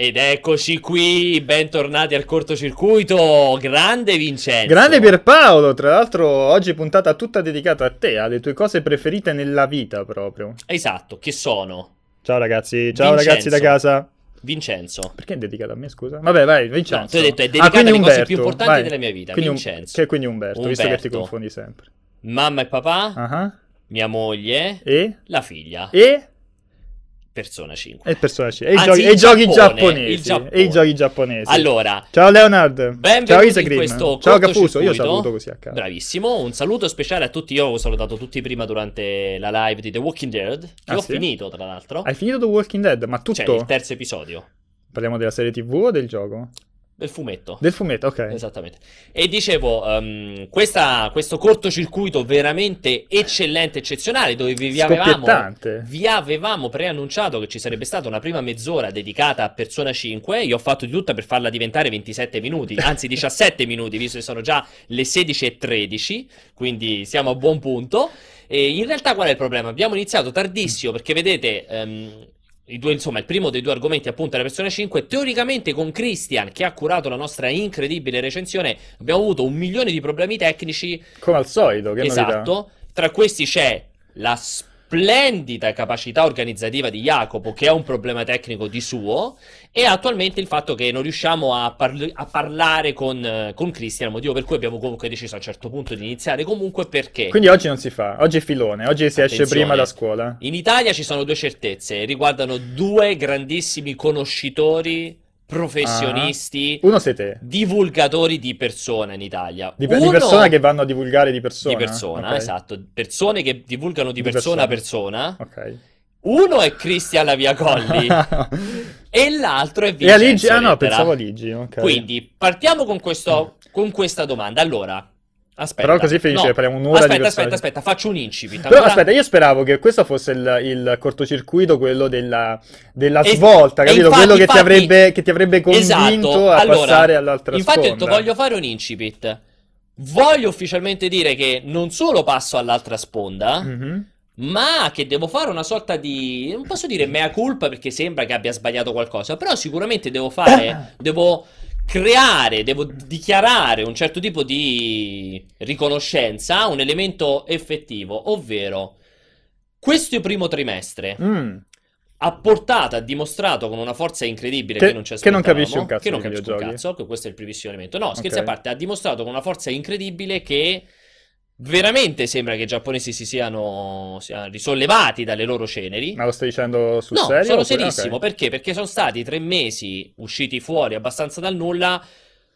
Ed eccoci qui, bentornati al cortocircuito. Grande Vincenzo. Grande Pierpaolo, tra l'altro oggi puntata tutta dedicata a te, alle tue cose preferite nella vita proprio. Esatto, che sono? Ciao ragazzi, ciao Vincenzo. ragazzi da casa. Vincenzo. Perché è dedicata a me, scusa? Vabbè, vai, Vincenzo. No, tu hai detto è Ah, dedicata quindi alle cose Umberto, più importanti vai. della mia vita. Quindi, Vincenzo. Che quindi Umberto, visto che ti Umberto. confondi sempre. Mamma e papà, Ah, mia moglie, E? la figlia. E? Persona 5. E il personaggio. E i Anzi, giochi, e giochi Giappone, giapponesi. E i giochi giapponesi. Allora, Ciao Leonard. Ciao questo Ciao Capuso, io saluto così a caso. Bravissimo, un saluto speciale a tutti. Io ho salutato tutti prima durante la live di The Walking Dead. Che Ah, ho sì? finito, tra l'altro. Hai finito The Walking Dead, ma tutto? Cioè, il terzo episodio Parliamo della serie TV o del gioco? Del fumetto. Del fumetto, ok. Esattamente. E dicevo, ehm, questa- questo cortocircuito veramente eccellente, eccezionale, dove vi, avevamo, vi avevamo preannunciato che ci sarebbe stata una prima mezz'ora dedicata a Persona 5. Io ho fatto di tutta per farla diventare 27 minuti, anzi 17 minuti, visto che sono già le 16.13, quindi siamo a buon punto. E in realtà qual è il problema? Abbiamo iniziato tardissimo perché vedete... i due, insomma, il primo dei due argomenti appunto è la Persona 5. Teoricamente con Christian, che ha curato la nostra incredibile recensione, abbiamo avuto un milione di problemi tecnici. Come al solito, che novità. Esatto. Tra questi c'è la splendida capacità organizzativa di Jacopo, che ha un problema tecnico di suo, e attualmente il fatto che non riusciamo a, parl- a parlare con, con Christian, motivo per cui abbiamo comunque deciso a un certo punto di iniziare comunque perché... Quindi oggi non si fa, oggi è filone, oggi si esce Attenzione. prima da scuola. In Italia ci sono due certezze, riguardano due grandissimi conoscitori, professionisti, Uno sei te. divulgatori di persona in Italia. Di, di Uno- persona che vanno a divulgare di persona. di persona, Ok. esatto, persone che divulgano di, Di persona a persona. persona. Ok. Uno è Cristian Laviacolli e l'altro è e Vincenzo Aligi? Ah no, pensavo Aligi. ok. Quindi partiamo con, questo, con questa domanda. Allora, aspetta. Però così finisce, No, parliamo un'ora di Aspetta, personaggi. aspetta, aspetta, faccio un incipit. Però Allora- aspetta, io speravo che questo fosse il, il cortocircuito, quello della, della E- svolta, capito? infatti- quello che, infatti- ti avrebbe, che ti avrebbe convinto Esatto, a allora, passare all'altra Infatti ho sponda. detto voglio fare un incipit. Voglio ufficialmente dire che non solo passo all'altra sponda, Mhm. ma che devo fare una sorta di... non posso dire mea culpa perché sembra che abbia sbagliato qualcosa, però sicuramente devo fare... devo creare, devo dichiarare un certo tipo di riconoscenza, un elemento effettivo, ovvero questo primo trimestre Mm. ha portato, ha dimostrato con una forza incredibile Che- che, non ci che non capisci un cazzo che non di capisco un cazzo, che questo è il primissimo elemento. No, scherzi Ok. a parte, ha dimostrato con una forza incredibile che veramente sembra che i giapponesi si siano, siano risollevati dalle loro ceneri. Ma lo stai dicendo sul No, serio? sono oppure- serissimo. ok. Perché? Perché sono stati tre mesi usciti fuori abbastanza dal nulla,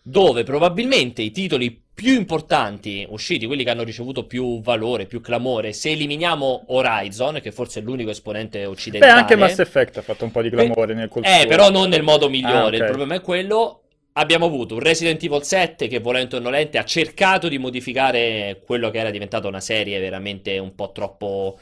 dove probabilmente i titoli più importanti usciti, quelli che hanno ricevuto più valore, più clamore, se eliminiamo Horizon, che forse è l'unico esponente Beh, occidentale. anche Mass Effect ha fatto un po' di clamore nel col Eh, però non nel modo migliore. Ah, ok. Il problema è quello. Abbiamo avuto un Resident Evil 7 che, volente o nolente, ha cercato di modificare quello che era diventata una serie veramente un po' troppo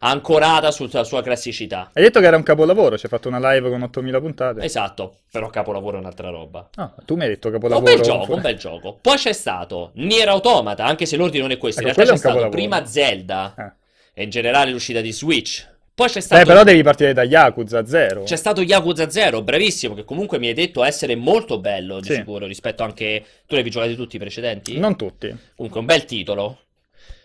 ancorata sulla sua classicità. Hai detto che era un capolavoro, ci hai fatto una live con 8000 puntate. Esatto, però capolavoro è un'altra roba. Ah, tu mi hai detto Un capolavoro. bel gioco, un bel gioco. Poi c'è stato Nier Automata, anche se l'ordine non è questo. In Ecco, realtà c'è stato un prima capolavoro. Zelda Ah. e in generale l'uscita di Switch. Poi c'è stato Eh, però devi partire da Yakuza 0. C'è stato Yakuza 0, bravissimo, che comunque mi hai detto essere molto bello, di Sì. sicuro, rispetto anche... Tu li hai giocati tutti i precedenti? Non tutti. Comunque un bel titolo.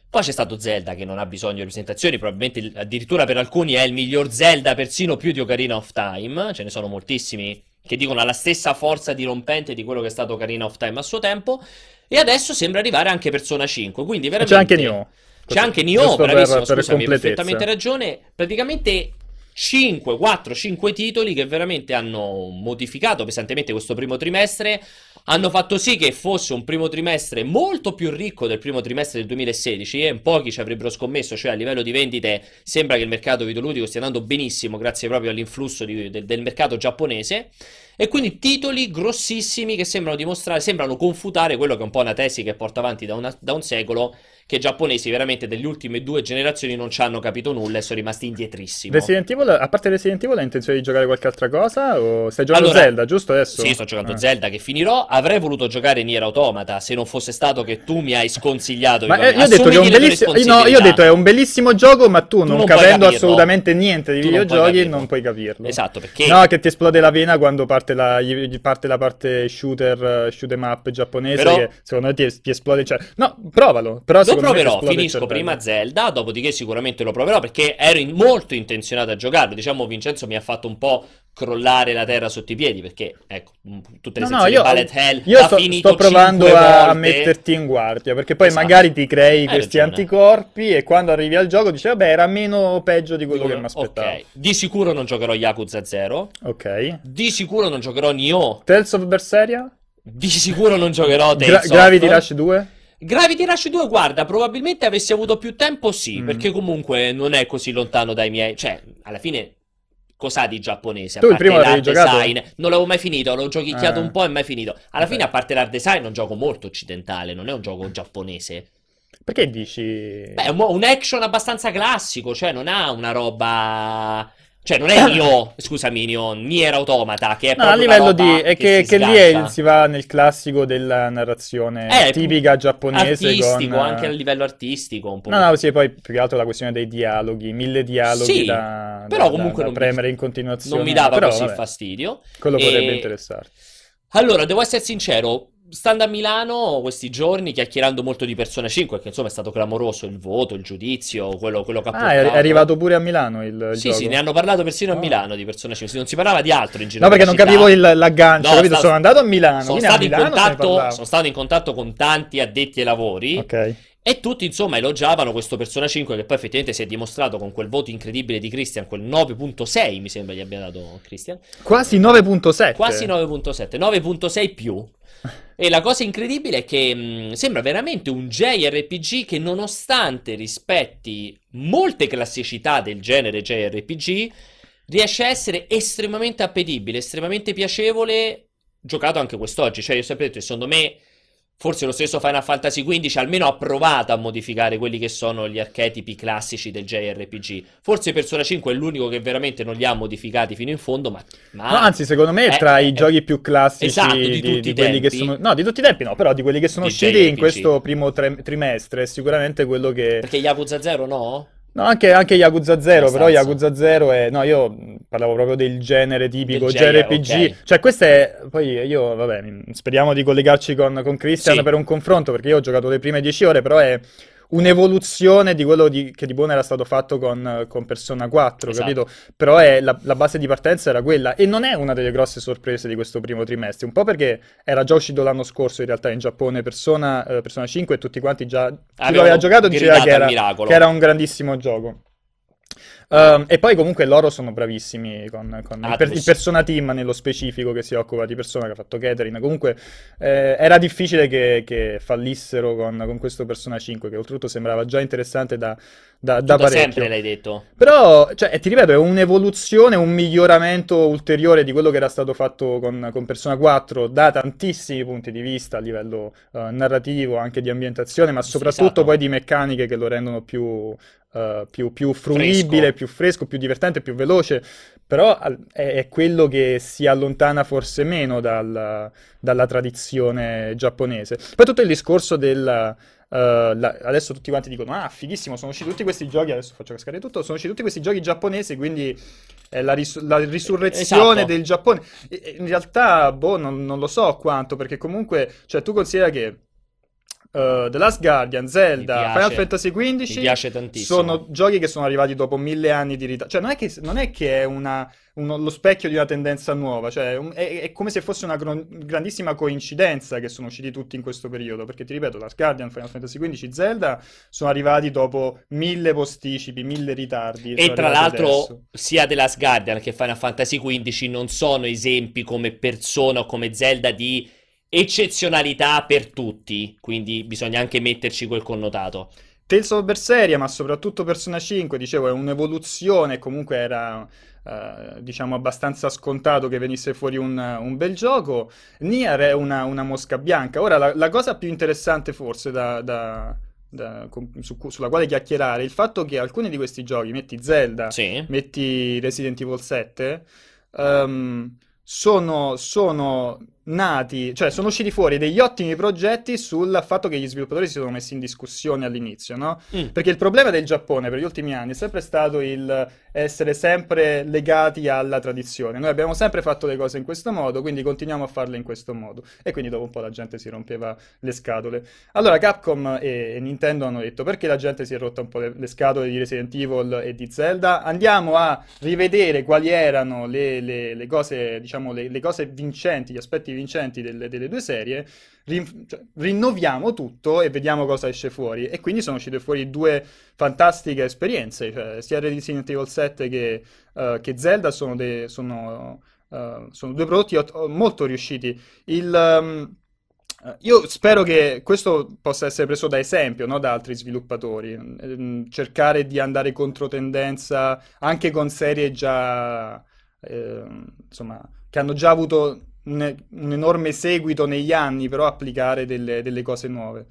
Poi c'è stato Zelda che non ha bisogno di presentazioni, probabilmente addirittura per alcuni è il miglior Zelda, persino più di Ocarina of Time, ce ne sono moltissimi che dicono ha la stessa forza dirompente di quello che è stato Ocarina of Time a suo tempo, e adesso sembra arrivare anche Persona 5, quindi veramente... c'è anche Nioh. C'è anche Nioh, Giusto per- bravissimo, per scusami, hai perfettamente ragione. Praticamente 5, 4, 5 titoli che veramente hanno modificato pesantemente questo primo trimestre, hanno fatto sì che fosse un primo trimestre molto più ricco del primo trimestre del 2016 e in pochi ci avrebbero scommesso, cioè a livello di vendite sembra che il mercato videoludico stia andando benissimo grazie proprio all'influsso di- del- del mercato giapponese. E quindi titoli grossissimi che sembrano dimostrare, sembrano confutare quello che è un po' una tesi che porta avanti da, una- da un secolo, che i giapponesi veramente delle ultime due generazioni non ci hanno capito nulla e sono rimasti indietrissimo. Resident Evil, a parte Resident Evil, hai intenzione di giocare qualche altra cosa? O stai giocando Allora, Zelda, giusto adesso? Sì, sto giocando Ah. Zelda che finirò. Avrei voluto giocare Nier Automata se non fosse stato che tu mi hai sconsigliato. Ma eh, io ho detto che è un bellissimo. No, io ho detto è un bellissimo gioco, ma tu, non, non puoi capendo assolutamente niente di Tu non puoi videogiochi, non puoi capirlo. Esatto, perché No, che ti esplode la vena quando parte la, parte la parte shooter, eh, shoot 'em up giapponese. Però- che secondo me ti, ti esplode. Cioè... No, provalo. Però lo proverò, finisco prima Zelda, dopodiché sicuramente lo proverò perché ero in- molto intenzionato a giocarlo. Diciamo, Vincenzo mi ha fatto un po' crollare la terra sotto i piedi perché, ecco, m- tutte le No, no, io, Bullet Hell io sto, sto provando a, volte. metterti in guardia perché poi Esatto. magari ti crei Hai questi ragione. anticorpi e quando arrivi al gioco dici vabbè era meno peggio di quello che mi aspettavo. Ok, di sicuro non giocherò Yakuza 0, Ok. di sicuro non giocherò Nioh, Tales of Berseria? di sicuro non giocherò Gra- Tales of. Gravity Rush 2? Gravity Rush 2, guarda, probabilmente avessi avuto più tempo, sì, Mm. perché comunque non è così lontano dai miei... Cioè, alla fine, cos'ha di giapponese? A Tu il parte l'art giocato? design, non l'avevo mai finito, l'ho giochicchiato Ah. un po' e mai finito. Alla Ok. fine, a parte l'art design, è un gioco molto occidentale, non è un gioco giapponese. Perché dici... Beh, un action abbastanza classico, cioè non ha una roba... Cioè, non è Nioh, scusami, Nioh, Nier Automata, che è No, a livello di... è che che, che lì è- si va nel classico della narrazione Eh, tipica giapponese artistico, con... anche a livello artistico, un po'. No, no, sì, poi più che altro la questione dei dialoghi, mille dialoghi Sì, da, però da- comunque da non mi- premere in continuazione. non mi dava però, così vabbè, fastidio. Quello E- potrebbe interessarti. Allora, devo essere sincero, stando a Milano questi giorni, chiacchierando molto di Persona 5, che insomma è stato clamoroso il voto, il giudizio, quello, quello che ha Ah, è, portato. è arrivato pure a Milano il, il Sì, gioco? sì, ne hanno parlato persino a Oh. Milano di Persona 5, non si parlava di altro in giro No, perché per non capivo il- l'aggancio, No, capito? sta- Sono andato a Milano, Sono a stato, in Milano contatto, sono stato in contatto con tanti addetti ai lavori Ok. e tutti insomma elogiavano questo Persona 5 che poi effettivamente si è dimostrato con quel voto incredibile di Christian, quel 9.6 mi sembra gli abbia dato Christian. Quasi 9.7. Quasi 9.7, 9.6 più. E la cosa incredibile è che mh, sembra veramente un JRPG che nonostante rispetti molte classicità del genere JRPG, riesce a essere estremamente appetibile, estremamente piacevole, giocato anche quest'oggi. Cioè, io che secondo me, forse lo stesso Final Fantasy XV almeno ha provato a modificare quelli che sono gli archetipi classici del JRPG. Forse Persona 5 è l'unico che veramente non li ha modificati fino in fondo, ma... ma- No, anzi, secondo me è tra eh, i giochi più classici esatto, di di, tutti di i quelli che tempi. sono... No, di tutti i tempi no, però di quelli che sono usciti in questo primo tre- trimestre è sicuramente quello che... Perché Yakuza 0 no? No, anche, anche Yakuza 0, però. Yakuza 0 è... No, io parlavo proprio del genere tipico Del genere, JRPG. ok. Cioè, questo è... Poi io, vabbè, speriamo di collegarci con, con Christian Sì. per un confronto, perché io ho giocato le prime 10 ore, però è un'evoluzione di quello di- che di buono era stato fatto con, con Persona 4, Esatto. capito? Però è- la, la base di partenza era quella, e non è una delle grosse sorprese di questo primo trimestre, un po' perché era già uscito l'anno scorso in realtà in Giappone Persona, eh, Persona 5 e tutti quanti già... Chi lo aveva giocato diceva che era, che era un grandissimo gioco. Ehm, e poi comunque loro sono bravissimi con, con il, per- il Persona Team nello specifico che si occupa di Persona, che ha fatto Catherine. Comunque eh, era difficile che, che fallissero con, con questo Persona 5, che oltretutto sembrava già interessante da, da, da parecchio. sempre l'hai detto. Però, cioè, ti ripeto, è un'evoluzione, un miglioramento ulteriore di quello che era stato fatto con, con Persona 4 da tantissimi punti di vista a livello eh, narrativo, anche di ambientazione, ma soprattutto esatto. poi di meccaniche che lo rendono più, eh, più, più fruibile, più fresco, più divertente, più veloce. Però è, è quello che si allontana forse meno dal- dalla tradizione giapponese. Poi tutto il discorso del... Uh, la- adesso tutti quanti dicono: Ah, fighissimo, sono usciti tutti questi giochi. Adesso faccio cascare tutto. Sono usciti tutti questi giochi giapponesi. Quindi è la, ris- la risurrezione Esatto. del Giappone. E- in realtà, boh, non, non lo so quanto. Perché comunque, cioè, tu considera che uh, The Last Guardian, Zelda. Final Fantasy Mi XV piace tantissimo. sono giochi che sono arrivati dopo mille anni di ritardo. Cioè, non è che, non è, che è una, uno- lo specchio di una tendenza nuova. Cioè, un- è, è come se fosse una gro- grandissima coincidenza che sono usciti tutti in questo periodo. Perché ti ripeto, Last Guardian, Final Fantasy XV, Zelda sono arrivati dopo mille posticipi, mille ritardi. E tra l'altro, adesso. sia The Last Guardian che Final Fantasy XV non sono esempi come Persona o come Zelda di eccezionalità per tutti. Quindi bisogna anche metterci quel connotato. Tales of Berseria, ma soprattutto Persona 5, dicevo, è un'evoluzione, comunque era, eh, diciamo, abbastanza scontato che venisse fuori un, un bel gioco. Nier è una, una mosca bianca. Ora, la, la cosa più interessante forse da, da- da, su, sulla quale chiacchierare, il fatto che alcuni di questi giochi, metti Zelda, Sì. metti Resident Evil 7, ehm, sono, sono nati, cioè sono usciti fuori degli ottimi progetti sul fatto che gli sviluppatori si sono messi in discussione all'inizio, no? Mm. Perché il problema del Giappone per gli ultimi anni è sempre stato il essere sempre legati alla tradizione. Noi abbiamo sempre fatto le cose in questo modo, quindi continuiamo a farle in questo modo. E quindi dopo un po' la gente si rompeva le scatole. Allora Capcom e, e Nintendo hanno detto perché la gente si è rotta un po' le, le scatole di Resident Evil e di Zelda, andiamo a rivedere quali erano le, le- le cose, diciamo, le, le cose vincenti, gli aspetti vincenti delle, delle due serie, rin- cioè, rinnoviamo tutto e vediamo cosa esce fuori. E quindi sono uscite fuori due fantastiche esperienze, cioè sia Resident Evil 7 che, eh, che Zelda sono, de- sono, eh, sono due prodotti ot- molto riusciti. Il, eh, io spero che questo possa essere preso da esempio, no, da altri sviluppatori, Ehm, cercare di andare controtendenza anche con serie già, ehm, insomma, che hanno già avuto un, un enorme seguito negli anni, però applicare delle, delle cose nuove.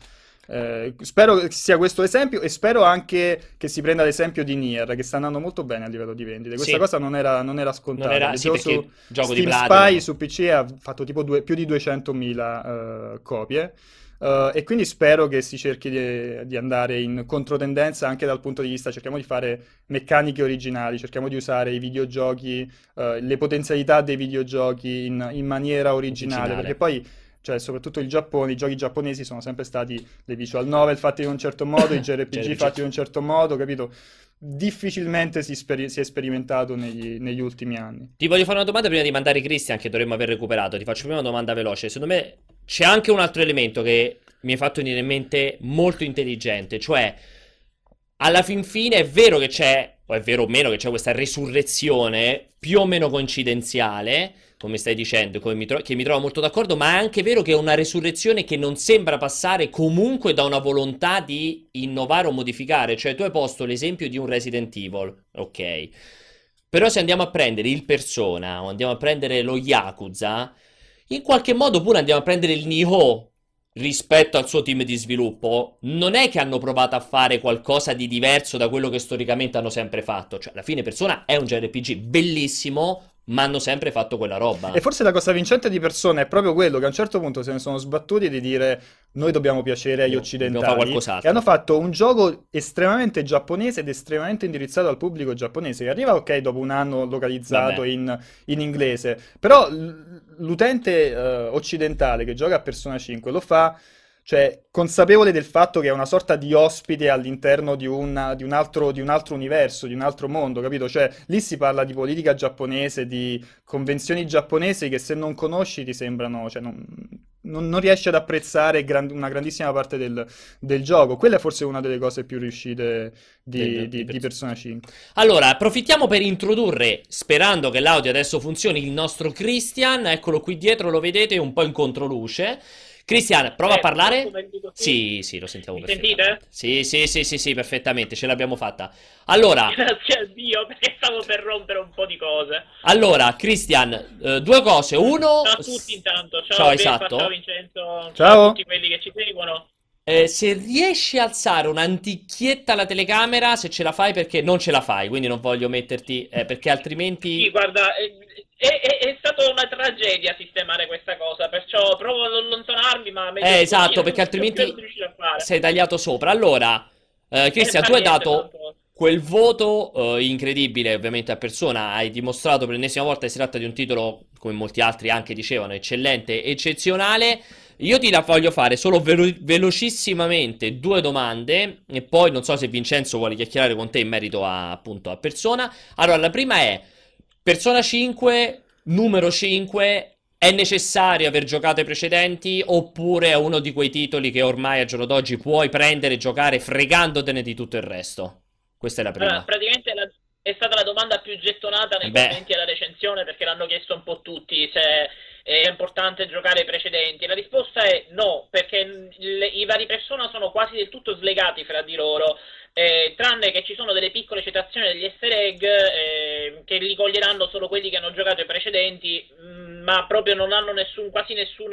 Eh, spero che sia questo esempio e spero anche che si prenda l'esempio di Nier, che sta andando molto bene a livello di vendite. Questa Sì. cosa non era, non era Non scontata. era, sì, su gioco di Steam Platinum. Spy su PC ha fatto tipo due- più di 200.000 eh, copie. Eh, e quindi spero che si cerchi di, di andare in controtendenza anche dal punto di vista, cerchiamo di fare meccaniche originali, cerchiamo di usare i videogiochi, eh, le potenzialità dei videogiochi in, in maniera originale, Originale. perché poi, cioè, soprattutto il Giappone, i giochi giapponesi sono sempre stati le visual novel fatti in un certo modo, i JRPG. fatti in un certo modo, capito? Difficilmente si, speri- si è sperimentato negli, negli ultimi anni. Ti voglio fare una domanda prima di mandare Christian, che dovremmo aver recuperato. Ti faccio prima una domanda veloce. Secondo me c'è anche un altro elemento che mi hai fatto venire in mente molto intelligente, cioè alla fin fine è vero che c'è, o è vero o meno che c'è questa resurrezione più o meno coincidenziale, come stai dicendo, come mi tro- che mi trovo molto d'accordo, ma è anche vero che è una resurrezione che non sembra passare comunque da una volontà di innovare o modificare. Cioè, tu hai posto l'esempio di un Resident Evil, ok. Però se andiamo a prendere il Persona o andiamo a prendere lo Yakuza, in qualche modo pure andiamo a prendere il Nioh rispetto al suo team di sviluppo, non è che hanno provato a fare qualcosa di diverso da quello che storicamente hanno sempre fatto. Cioè, alla fine Persona è un JRPG bellissimo, ma hanno sempre fatto quella roba. E forse la cosa vincente di Persona è proprio quello che a un certo punto se ne sono sbattuti di dire noi dobbiamo piacere agli occidentali e hanno fatto un gioco estremamente giapponese ed estremamente indirizzato al pubblico giapponese che arriva ok dopo un anno localizzato in, in inglese però l'utente eh, occidentale che gioca a Persona 5 lo fa cioè, consapevole del fatto che è una sorta di ospite all'interno di, una- di un altro, di un altro universo, di un altro mondo, capito? Cioè, lì si parla di politica giapponese, di convenzioni giapponesi che se non conosci ti sembrano, cioè, non, non- non riesci ad apprezzare gran- una grandissima parte del, del gioco. Quella è forse una delle cose più riuscite di, di di Persona 5. Allora, approfittiamo per introdurre, sperando che l'audio adesso funzioni, il nostro Christian. Eccolo qui dietro, lo vedete, un po' in controluce. Christian, prova a Eh, parlare. dico qui? Sì, sì, lo sentiamo Mi perfettamente. Sì, sì, sì, sì, sì, perfettamente, ce l'abbiamo fatta. Allora, Grazie a Dio, perché stavo per rompere un po' di cose. allora, Christian, eh, due cose. Uno, Ciao a tutti intanto, ciao, Ciao, Beffa, esatto. ciao Vincenzo, Ciao. a tutti quelli che ci seguono. eh, se riesci a alzare un'antichietta alla telecamera, se ce la fai, perché non ce la fai, quindi non voglio metterti, eh, perché Sì, altrimenti... guarda, è, è, è- è stata una tragedia sistemare questa cosa, perciò provo ad allontanarmi, ma meglio Eh, esatto, perché altrimenti sei tagliato sopra. Allora, eh, Eh, tu hai dato tanto. quel voto eh, incredibile, ovviamente a persona, hai dimostrato per l'ennesima volta che si tratta di un titolo, come molti altri anche dicevano, eccellente, eccezionale. Io ti la voglio fare solo velo- velocissimamente due domande e poi non so se Vincenzo vuole chiacchierare con te in merito a, appunto a persona. Allora, la prima è Persona 5, numero 5, è necessario aver giocato i precedenti oppure è uno di quei titoli che ormai a giorno d'oggi puoi prendere e giocare fregandotene di tutto il resto? Questa è la prima. Allora, praticamente la- è stata la domanda più gettonata nei Beh. commenti alla recensione perché l'hanno chiesto un po' tutti se è importante giocare i precedenti. La risposta è no, perché le- i vari persona sono quasi del tutto slegati fra di loro. Eh, tranne che ci sono delle piccole citazioni degli easter egg eh, che li coglieranno solo quelli che hanno giocato i precedenti. Mm, ma proprio non hanno nessun, quasi nessun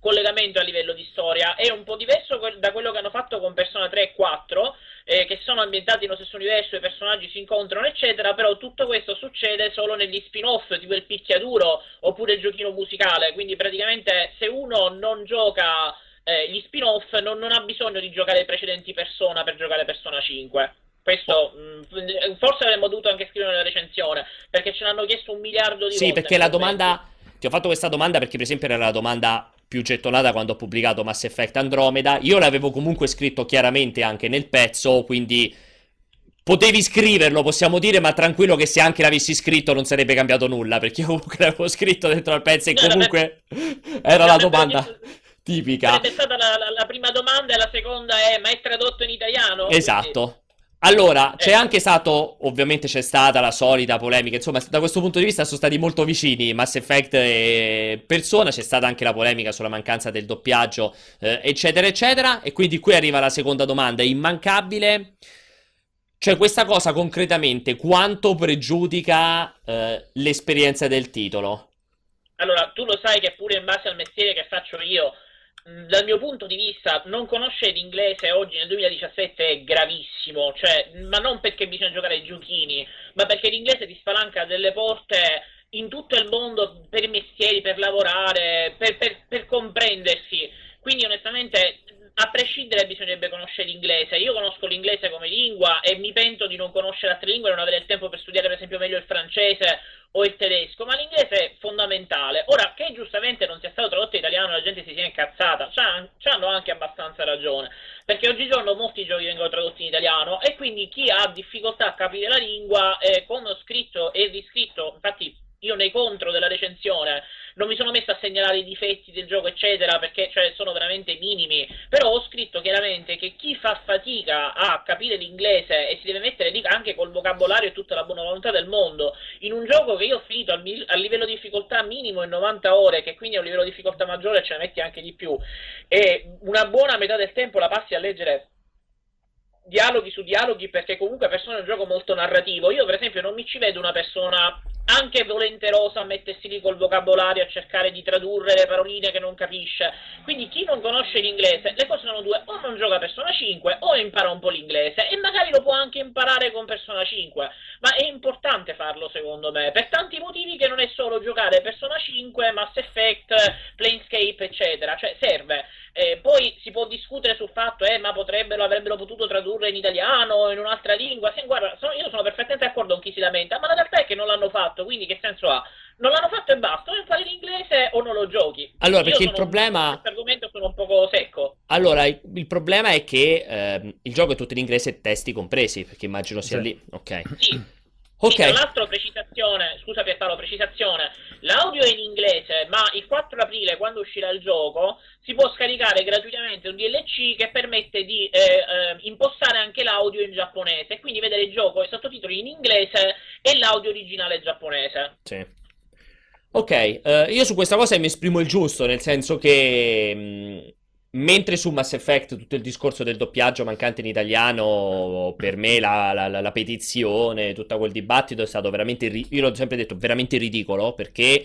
collegamento a livello di storia. È un po' diverso da quello che hanno fatto con Persona 3 e 4, eh, che sono ambientati nello stesso universo, i personaggi si incontrano, eccetera, però tutto questo succede solo negli spin-off, tipo il picchiaduro oppure il giochino musicale, quindi praticamente se uno non gioca eh, gli spin-off non, non, ha bisogno di giocare i precedenti Persona per giocare Persona 5. Questo mh, mm, forse avremmo dovuto anche scrivere una recensione perché ce l'hanno chiesto un miliardo di sì, volte. Sì, perché la domanda. Ti ho fatto questa domanda perché, per esempio, era la domanda più gettonata quando ho pubblicato Mass Effect Andromeda. Io l'avevo comunque scritto chiaramente anche nel pezzo, quindi potevi scriverlo, possiamo dire, ma tranquillo che se anche l'avessi scritto non sarebbe cambiato nulla, perché io comunque l'avevo scritto dentro al pezzo e comunque era la domanda tipica. Sarebbe stata la, la, la, prima domanda e la seconda è ma è tradotto in italiano? Esatto. Allora, c'è eh. anche stato, ovviamente c'è stata la solita polemica, insomma, da questo punto di vista sono stati molto vicini Mass Effect e Persona, c'è stata anche la polemica sulla mancanza del doppiaggio, eh, eccetera, eccetera, e quindi qui arriva la seconda domanda, immancabile, cioè questa cosa concretamente quanto pregiudica eh, l'esperienza del titolo? Allora, tu lo sai che pure in base al mestiere che faccio io, dal mio punto di vista, non conoscere l'inglese oggi nel 2017 è gravissimo, cioè, ma non perché bisogna giocare ai giochini, ma perché l'inglese ti spalanca delle porte in tutto il mondo per mestieri, per lavorare, per, per, per comprendersi. Quindi onestamente a prescindere bisognerebbe conoscere l'inglese. Io conosco l'inglese come lingua e mi pento di non conoscere altre lingue e non avere il tempo per studiare per esempio meglio il francese o il tedesco, ma l'inglese è fondamentale. Ora, che giustamente non sia stato tradotto in italiano la gente si sia incazzata, hanno anche abbastanza ragione, perché oggigiorno molti giochi vengono tradotti in italiano e quindi chi ha difficoltà a capire la lingua, eh, come ho scritto e riscritto, infatti io nei contro della recensione non mi sono messo a segnalare i difetti del gioco, eccetera, perché cioè, sono veramente minimi. Però ho scritto chiaramente che chi fa fatica a capire l'inglese e si deve mettere lì anche col vocabolario e tutta la buona volontà del mondo in un gioco che io ho finito al, a livello di difficoltà minimo in 90 ore, che quindi a un livello di difficoltà maggiore ce ne metti anche di più, e una buona metà del tempo la passi a leggere dialoghi su dialoghi perché comunque persona è un gioco molto narrativo. Io per esempio non mi ci vedo una persona anche volenterosa a mettersi lì col vocabolario a cercare di tradurre le paroline che non capisce. Quindi chi non conosce l'inglese, le cose sono due, o non gioca Persona 5 o impara un po' l'inglese e magari lo può anche imparare con Persona 5, ma è importante farlo secondo me, per tanti motivi che non è solo giocare Persona 5, Mass Effect, Planescape eccetera, cioè serve. Eh, poi si può discutere sul fatto, eh, ma potrebbero, avrebbero potuto tradurre in italiano o in un'altra lingua. Se, guarda, sono, io sono perfettamente d'accordo con chi si lamenta, ma la realtà è che non l'hanno fatto, quindi che senso ha? Non l'hanno fatto e basta, o impari l'inglese o non lo giochi. Allora, perché il problema... Questo argomento sono un poco secco. Allora, il problema è che eh, il gioco è tutto in inglese, testi compresi, perché immagino sia sì. lì. Ok. Sì. Ok. Sì, tra l'altro, precisazione, scusa Pierpaolo, precisazione, l'audio è in inglese, ma il 4 aprile, quando uscirà il gioco, si può scaricare gratuitamente un DLC che permette di eh, eh, impostare anche l'audio in giapponese, quindi vedere il gioco e sottotitoli in inglese e l'audio originale giapponese. Sì. Ok, uh, io su questa cosa mi esprimo il giusto, nel senso che... Mentre su Mass Effect tutto il discorso del doppiaggio mancante in italiano, per me la, la, la, la petizione, tutto quel dibattito è stato veramente, io l'ho sempre detto, veramente ridicolo, perché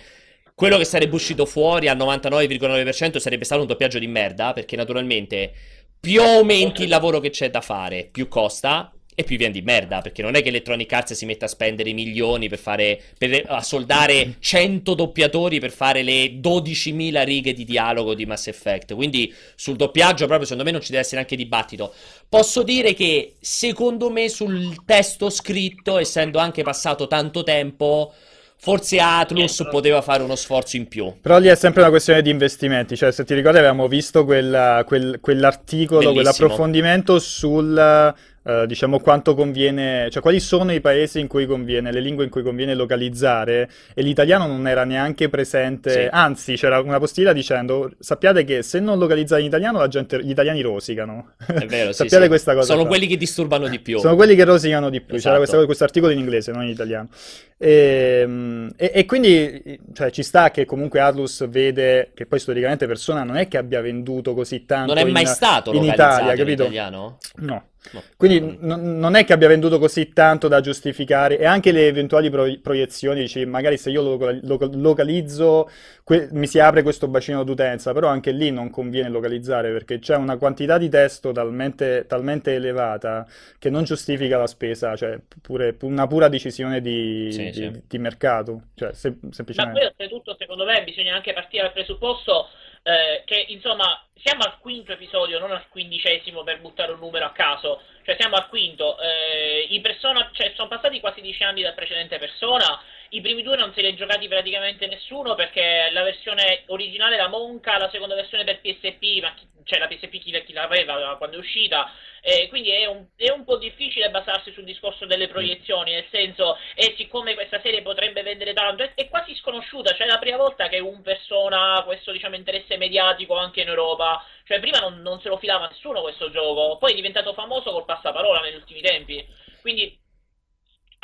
quello che sarebbe uscito fuori al 99,9% sarebbe stato un doppiaggio di merda, perché naturalmente più aumenti il lavoro che c'è da fare, più costa, e più viene di merda, perché non è che Electronic Arts si mette a spendere milioni per fare, per a soldare 100 doppiatori per fare le 12.000 righe di dialogo di Mass Effect, quindi sul doppiaggio proprio secondo me non ci deve essere neanche dibattito. Posso dire che secondo me sul testo scritto, essendo anche passato tanto tempo, Forse Atlus poteva fare uno sforzo in più. Però lì è sempre una questione di investimenti. Cioè, se ti ricordi, avevamo visto quel, quel, quell'articolo, Bellissimo. quell'approfondimento sul Uh, diciamo quanto conviene, cioè quali sono i paesi in cui conviene, le lingue in cui conviene localizzare e l'italiano non era neanche presente, sì. anzi c'era una postilla dicendo sappiate che se non localizzate in italiano la gente, gli italiani rosicano. È vero, sappiate sì, questa cosa. Sono qua. quelli che disturbano di più. Sono quelli che rosicano di più, esatto. c'era questo articolo in inglese, non in italiano. E, ehm, e, e, quindi cioè, ci sta che comunque Atlus vede che poi storicamente Persona non è che abbia venduto così tanto non è mai in, stato in Italia, capito? In italiano? No. Quindi n- non è che abbia venduto così tanto da giustificare e anche le eventuali pro- proiezioni, dici, magari se io lo, lo- localizzo que- mi si apre questo bacino d'utenza, però anche lì non conviene localizzare perché c'è una quantità di testo talmente, talmente elevata che non giustifica la spesa, cioè pure una pura decisione di, sì, di, sì. di mercato. Cioè, se- semplicemente... Ma poi oltretutto secondo me bisogna anche partire dal presupposto eh, che insomma siamo al quinto episodio, non al quindicesimo per buttare un numero a caso, cioè siamo al quinto, eh, persona, cioè, sono passati quasi dieci anni dal precedente persona, i primi due non se li è giocati praticamente nessuno perché la versione originale era Monca, la seconda versione per PSP, ma chi, cioè la PSP chi, chi l'aveva quando è uscita, eh, quindi è un, è un, po' difficile basarsi sul discorso delle proiezioni, nel senso, e siccome questa serie potrebbe vendere tanto, è, è, quasi sconosciuta, cioè è la prima volta che un persona ha questo diciamo, interesse mediatico anche in Europa, cioè prima non, non se lo filava nessuno questo gioco, poi è diventato famoso col passaparola negli ultimi tempi, quindi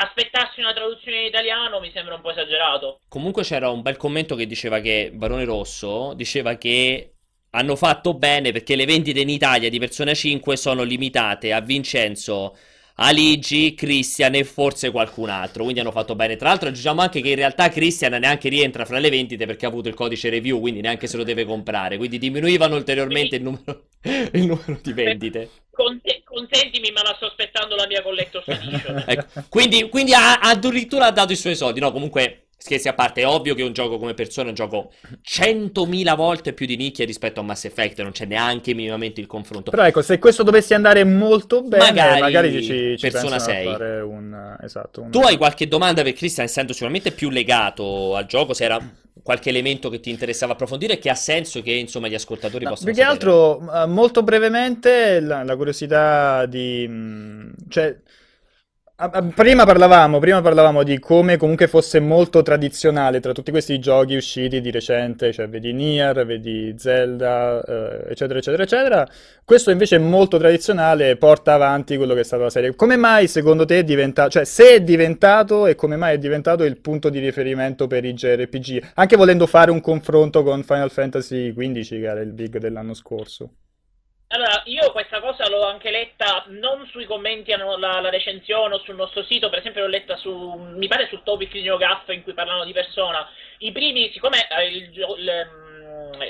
aspettarsi una traduzione in italiano mi sembra un po' esagerato. Comunque c'era un bel commento che diceva che Barone Rosso diceva che hanno fatto bene perché le vendite in Italia di Persona 5 sono limitate a Vincenzo, Aligi, Christian e forse qualcun altro. Quindi hanno fatto bene. Tra l'altro, aggiungiamo anche che in realtà Christian neanche rientra fra le vendite perché ha avuto il codice review, quindi neanche se lo deve comprare. Quindi diminuivano ulteriormente il numero, il numero di vendite. Consentimi, ma la sto aspettando la mia Collector's Edition. ecco. Quindi, quindi ha, addirittura ha dato i suoi soldi. No, comunque Scherzi a parte, è ovvio che un gioco come persona è un gioco 100.000 volte più di nicchia rispetto a Mass Effect, non c'è neanche minimamente il confronto. Però ecco, se questo dovesse andare molto bene, magari, magari ci, ci Persona 6. Un, esatto, un... Tu hai qualche domanda per Christian, essendo sicuramente più legato al gioco, se era qualche elemento che ti interessava approfondire che ha senso che insomma gli ascoltatori no, possano più che altro, uh, molto brevemente, la, la curiosità di... Mh, cioè Prima parlavamo, prima parlavamo, di come comunque fosse molto tradizionale tra tutti questi giochi usciti di recente, cioè vedi Nier, vedi Zelda, eh, eccetera, eccetera, eccetera. Questo invece è molto tradizionale, porta avanti quello che è stata la serie. Come mai secondo te è diventato, cioè se è diventato e come mai è diventato il punto di riferimento per i JRPG? Anche volendo fare un confronto con Final Fantasy XV, che era il big dell'anno scorso. Allora, io questa cosa l'ho anche letta non sui commenti alla la recensione o sul nostro sito, per esempio l'ho letta su, mi pare sul topic di NeoGAF in cui parlano di persona. I primi, siccome eh, il, il,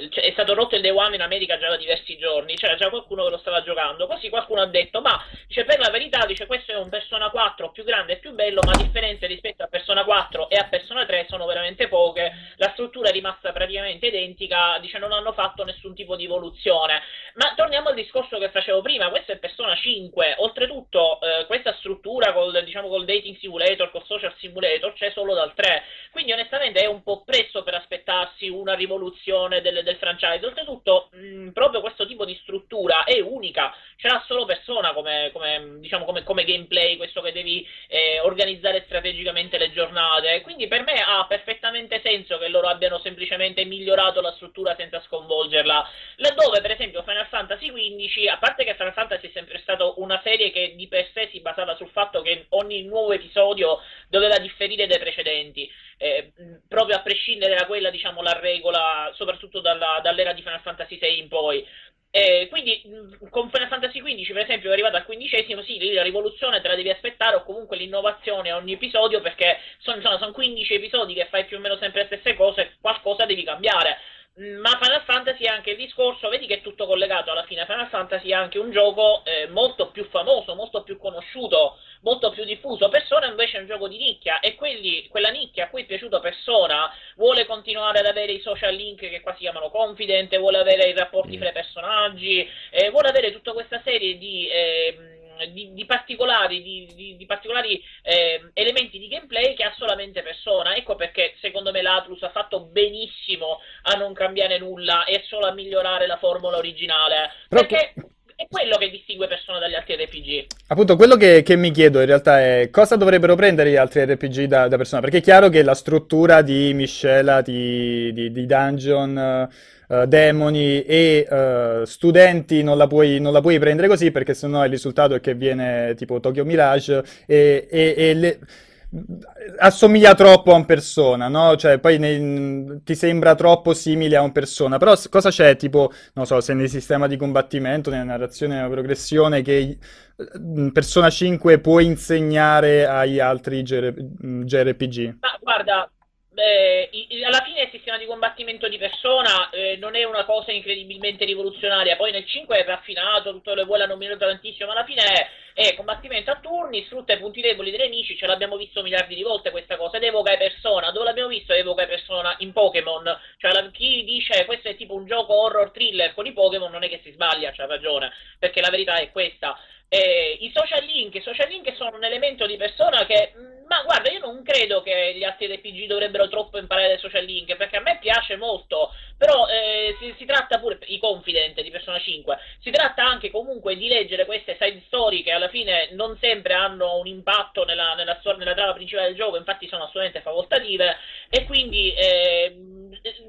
è stato rotto il Day One in America già da diversi giorni, c'era già qualcuno che lo stava giocando, così qualcuno ha detto, ma dice, per la verità, dice, questo è un Persona 4 più grande e più bello, ma differenze rispetto a Persona 4 e a Persona 3 sono veramente poche, la struttura è rimasta praticamente identica, dice, non hanno fatto nessun tipo di evoluzione. Ma torniamo al discorso che facevo prima, questo è Persona 5, oltretutto eh, questa struttura col, diciamo, col dating simulator, col social simulator, c'è solo dal 3, quindi onestamente è un po' presto per aspettarsi una rivoluzione del, del franchise. Oltretutto, mh, proprio questo tipo di struttura è unica, ce l'ha solo persona come, come, diciamo, come, come gameplay, questo che devi eh, organizzare strategicamente le giornate. Quindi per me ha perfettamente senso che loro abbiano semplicemente migliorato la struttura senza sconvolgerla. Laddove, per esempio, Final Fantasy XV, a parte che Final Fantasy è sempre stato una serie che di per sé si basava sul fatto che ogni nuovo episodio doveva differire dai precedenti eh, proprio a prescindere da quella, diciamo, la regola, soprattutto dalla, dall'era di Final Fantasy VI in poi. Eh, quindi con Final Fantasy XV, per esempio, è arrivato al quindicesimo, sì, la rivoluzione te la devi aspettare, o comunque l'innovazione a ogni episodio, perché sono, sono 15 episodi che fai più o meno sempre le stesse cose, qualcosa devi cambiare. Ma Final Fantasy è anche il discorso, vedi che è tutto collegato alla fine. Final Fantasy è anche un gioco eh, molto più famoso, molto più conosciuto, molto più diffuso. Persona invece è un gioco di nicchia e quelli, quella nicchia a cui è piaciuto Persona vuole continuare ad avere i social link che qua si chiamano confident, vuole avere i rapporti fra i personaggi, eh, vuole avere tutta questa serie di. Eh, di, di, particolari, di, di particolari eh, elementi di gameplay che ha solamente Persona. Ecco perché secondo me l'Atlus ha fatto benissimo a non cambiare nulla e solo a migliorare la formula originale. Però perché è quello che distingue Persona dagli altri RPG. Appunto, quello che, che, mi chiedo in realtà è cosa dovrebbero prendere gli altri RPG da, da Persona? Perché è chiaro che la struttura di miscela di, di, di dungeon uh, demoni e uh, studenti non la, puoi, non la, puoi, prendere così perché sennò il risultato è che viene tipo Tokyo Mirage e, e, e le assomiglia troppo a un persona, no? Cioè, poi nei, ti sembra troppo simile a un persona. Però cosa c'è, tipo, non so, se nel sistema di combattimento, nella narrazione, nella progressione, che Persona 5 può insegnare agli altri JRPG? Ma guarda, eh, alla fine il sistema di combattimento di persona eh, non è una cosa incredibilmente rivoluzionaria, poi nel 5 è raffinato, tutto le vuole hanno migliorato tantissimo, ma alla fine è, è, combattimento a turni, sfrutta i punti deboli dei nemici, ce l'abbiamo visto miliardi di volte questa cosa, ed evoca persona, dove l'abbiamo visto evoca persona? In Pokémon, cioè la, chi dice questo è tipo un gioco horror thriller con i Pokémon non è che si sbaglia, c'ha ragione, perché la verità è questa. Eh, I social link, i social link sono un elemento di persona che ma guarda, io non credo che gli altri RPG dovrebbero troppo imparare dai social link, perché a me piace molto, però eh, si, si, tratta pure, i Confident di Persona 5, si tratta anche comunque di leggere queste side story che alla fine non sempre hanno un impatto nella, nella, nella trama principale del gioco, infatti sono assolutamente facoltative, e quindi eh,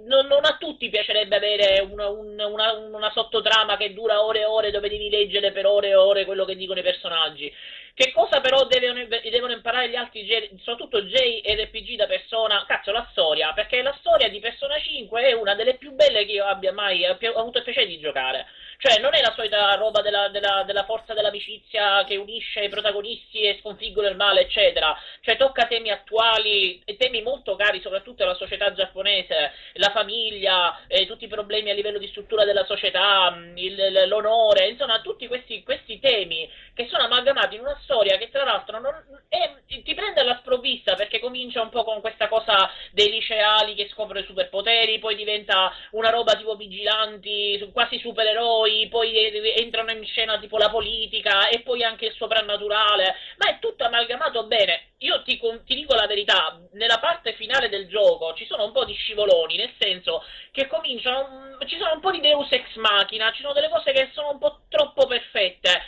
non, non, a tutti piacerebbe avere una, una, una, una sottotrama che dura ore e ore dove devi leggere per ore e ore quello che dicono i personaggi. Che cosa però devono, devono imparare gli altri, soprattutto J e RPG da persona? Cazzo, la storia, perché la storia di Persona 5 è una delle più belle che io abbia mai avuto il piacere di giocare. Cioè, non è la solita roba della, della, della forza dell'amicizia che unisce i protagonisti e sconfiggono il male, eccetera. Cioè, tocca temi attuali, temi molto cari soprattutto alla società giapponese, la famiglia, eh, tutti i problemi a livello di struttura della società, il, l'onore, insomma, tutti questi, questi, temi che sono amalgamati in una storia che tra l'altro non, è, ti prende alla sprovvista perché comincia un po' con questa cosa dei liceali che scoprono i superpoteri, poi diventa una roba tipo vigilanti, quasi supereroi poi, poi entrano in scena tipo la politica e poi anche il soprannaturale, ma è tutto amalgamato bene. Io ti, ti, dico la verità, nella parte finale del gioco ci sono un po' di scivoloni, nel senso che cominciano, ci sono un po' di deus ex machina, ci sono delle cose che sono un po' troppo perfette,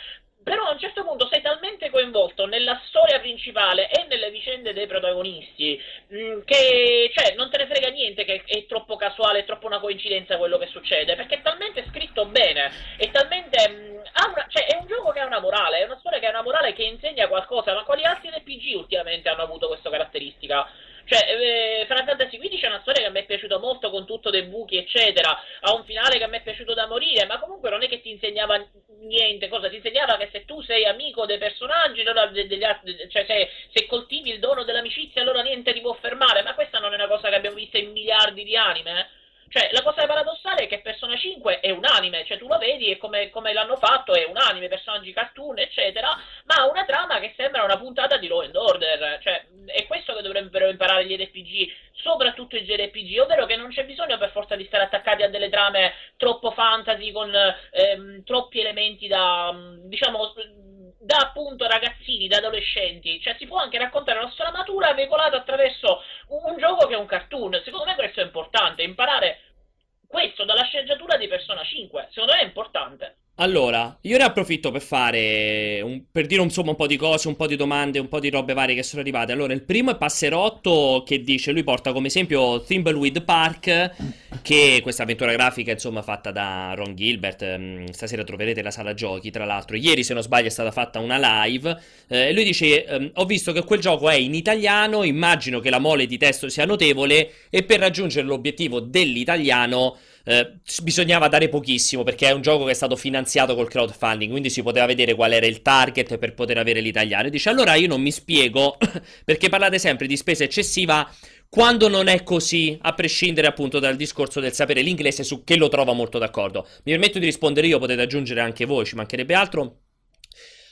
però a un certo punto sei talmente coinvolto nella storia principale e nelle vicende dei protagonisti mm, che cioè, non te ne frega niente che è troppo casuale, è troppo una coincidenza quello che succede, perché è talmente scritto bene, è talmente... Mm, una, cioè, è un gioco che ha una morale, è una storia che ha una morale che insegna qualcosa, ma quali altri RPG ultimamente hanno avuto questa caratteristica? Cioè, eh, Final Fantasy XV è una storia che a me è piaciuta molto con tutto dei buchi, eccetera. Ha un finale che a me è piaciuto da morire, ma comunque non è che ti insegnava niente. Cosa ti insegnava? Che se tu sei amico dei personaggi, allora de, de, de, cioè se, se, coltivi il dono dell'amicizia, allora niente ti può fermare. Ma questa non è una cosa che abbiamo visto in miliardi di anime. Eh? Cioè, la cosa paradossale è che Persona 5 è un anime, cioè tu lo vedi e come, come, l'hanno fatto è un anime, personaggi cartoon, eccetera, ma ha una trama che sembra una puntata di Law and Order. Cioè, è questo che dovrebbero imparare gli RPG, soprattutto i JRPG, ovvero che non c'è bisogno per forza di stare attaccati a delle trame troppo fantasy con ehm, troppi elementi da, diciamo, da appunto ragazzini, da adolescenti, cioè si può anche raccontare una storia matura veicolata attraverso un, un gioco che è un cartoon. Secondo me questo è importante, imparare questo dalla sceneggiatura di Persona 5, secondo me è importante. Allora, io ne approfitto per fare un, per dire insomma un po' di cose, un po' di domande, un po' di robe varie che sono arrivate. Allora, il primo è Passerotto che dice, lui porta come esempio Thimbleweed Park, che è questa avventura grafica insomma fatta da Ron Gilbert. Mm, stasera troverete la sala giochi, tra l'altro. Ieri, se non sbaglio, è stata fatta una live. Eh, e lui dice, ehm, ho visto che quel gioco è in italiano, immagino che la mole di testo sia notevole e per raggiungere l'obiettivo dell'italiano eh, bisognava dare pochissimo perché è un gioco che è stato finanziato col crowdfunding, quindi si poteva vedere qual era il target per poter avere l'italiano. E dice allora io non mi spiego perché parlate sempre di spesa eccessiva quando non è così, a prescindere appunto dal discorso del sapere l'inglese su che lo trova molto d'accordo. Mi permetto di rispondere io, potete aggiungere anche voi, ci mancherebbe altro.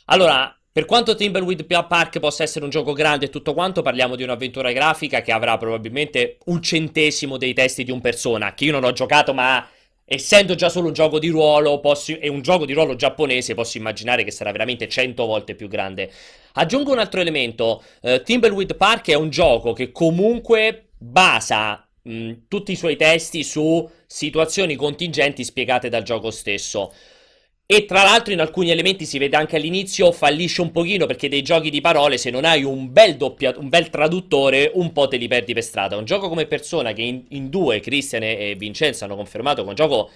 Allora, per quanto Timberweed Park possa essere un gioco grande e tutto quanto, parliamo di un'avventura grafica che avrà probabilmente un centesimo dei testi di un persona, che io non ho giocato, ma essendo già solo un gioco di ruolo posso, e un gioco di ruolo giapponese, posso immaginare che sarà veramente cento volte più grande. Aggiungo un altro elemento, uh, Timberweed Park è un gioco che comunque basa mh, tutti i suoi testi su situazioni contingenti spiegate dal gioco stesso. E tra l'altro in alcuni elementi si vede anche all'inizio fallisce un pochino perché dei giochi di parole se non hai un bel, doppia, un bel traduttore un po' te li perdi per strada. Un gioco come Persona che in, in due, Christian e Vincenzo hanno confermato che è un gioco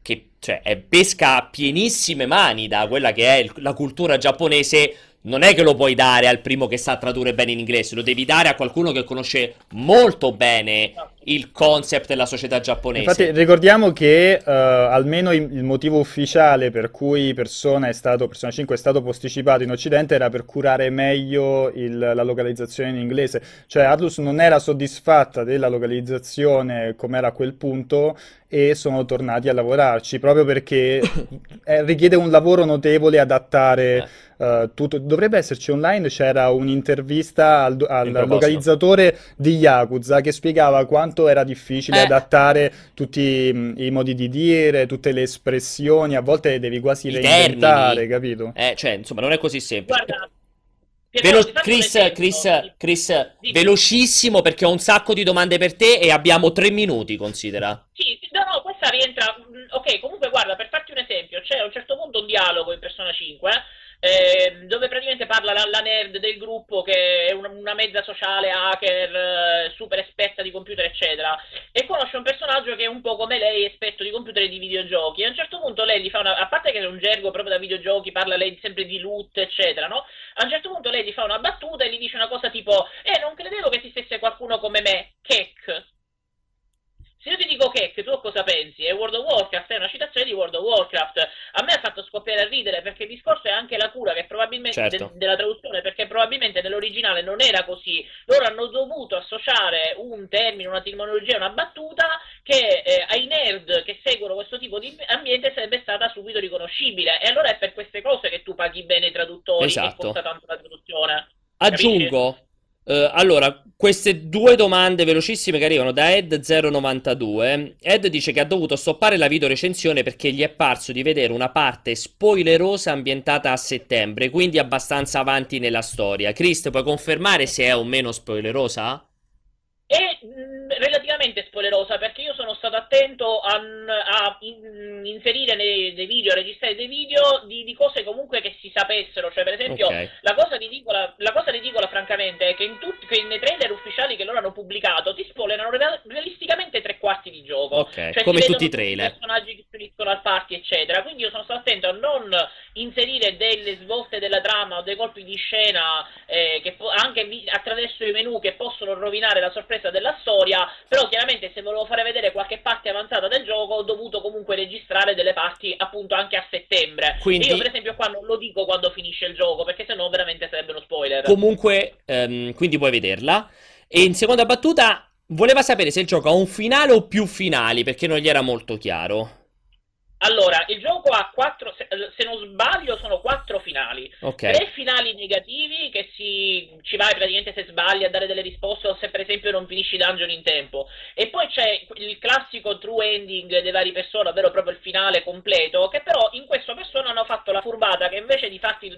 che cioè, è pesca a pienissime mani da quella che è il, la cultura giapponese non è che lo puoi dare al primo che sa tradurre bene in inglese, lo devi dare a qualcuno che conosce molto bene il concept della società giapponese. Infatti ricordiamo che uh, almeno il, motivo ufficiale per cui Persona, è stato, Persona 5 è stato posticipato in Occidente era per curare meglio il, la localizzazione in inglese. Cioè Atlus non era soddisfatta della localizzazione come era a quel punto e sono tornati a lavorarci proprio perché eh, richiede un lavoro notevole adattare uh, tutto. Dovrebbe esserci online, c'era un'intervista al, al localizzatore di Yakuza che spiegava quanto era difficile eh. adattare tutti mh, i modi di dire, tutte le espressioni, a volte devi quasi I reinventare, termini. capito? Eh, cioè, insomma, non è così semplice. Guarda, Velo- Chris, Chris, Chris, velocissimo perché ho un sacco di domande per te e abbiamo tre minuti, considera. Sì, no, no, questa rientra... Mm, ok, comunque guarda, per farti un esempio, c'è a un certo punto un dialogo in Persona 5 eh, dove praticamente parla la, la, nerd del gruppo che è una, una mezza sociale, hacker, eh, super esperta di computer, eccetera, e conosce un personaggio che è un po' come lei, esperto di computer e di videogiochi. E a un certo punto lei gli fa una, a parte che è un gergo proprio da videogiochi, parla lei sempre di loot, eccetera, no? A un certo punto lei gli fa una battuta e gli dice una cosa tipo, eh, non credevo che esistesse qualcuno come me, Kek. Se io ti dico che, che tu cosa pensi? È World of Warcraft, è una citazione di World of Warcraft. A me ha fatto scoppiare a ridere perché il discorso è anche la cura che probabilmente certo. de- della traduzione, perché probabilmente nell'originale non era così. Loro hanno dovuto associare un termine, una terminologia, una battuta che eh, ai nerd che seguono questo tipo di ambiente sarebbe stata subito riconoscibile. E allora è per queste cose che tu paghi bene i traduttori esatto. e costa tanto la traduzione. Aggiungo. Capisci? Uh, allora, queste due domande velocissime che arrivano da Ed092. Ed dice che ha dovuto stoppare la video recensione perché gli è parso di vedere una parte spoilerosa ambientata a settembre, quindi abbastanza avanti nella storia. Chris, puoi confermare se è o meno spoilerosa? È mm, relativamente spoilerosa perché io sono stato attento a, a in, inserire nei, dei video, a registrare dei video di, di, cose comunque che si sapessero. Cioè, per esempio, okay. la, cosa ridicola, la, cosa ridicola, francamente, è che, in tutti, che nei trailer ufficiali che loro hanno pubblicato ti spoilerano realisticamente tre quarti di gioco. Ok, cioè, come tutti i trailer. personaggi che si uniscono al party, eccetera. Quindi io sono stato attento a non inserire delle svolte della trama o dei colpi di scena eh, che po- anche vi- attraverso i menu che possono rovinare la sorpresa della storia, però chiaramente se volevo fare vedere qualche parte avanzata del gioco ho dovuto comunque registrare delle parti appunto anche a settembre. Quindi... io per esempio qua non lo dico quando finisce il gioco perché sennò veramente sarebbe uno spoiler. Comunque, ehm, quindi puoi vederla. E in seconda battuta voleva sapere se il gioco ha un finale o più finali perché non gli era molto chiaro. Allora, il gioco ha quattro, se non sbaglio, sono quattro finali. Okay. Tre finali negativi che si, ci vai praticamente se sbagli a dare delle risposte o se per esempio non finisci i dungeon in tempo. E poi c'è il classico true ending dei vari persone, ovvero proprio il finale completo, che però in questo persona hanno fatto la furbata che invece di farti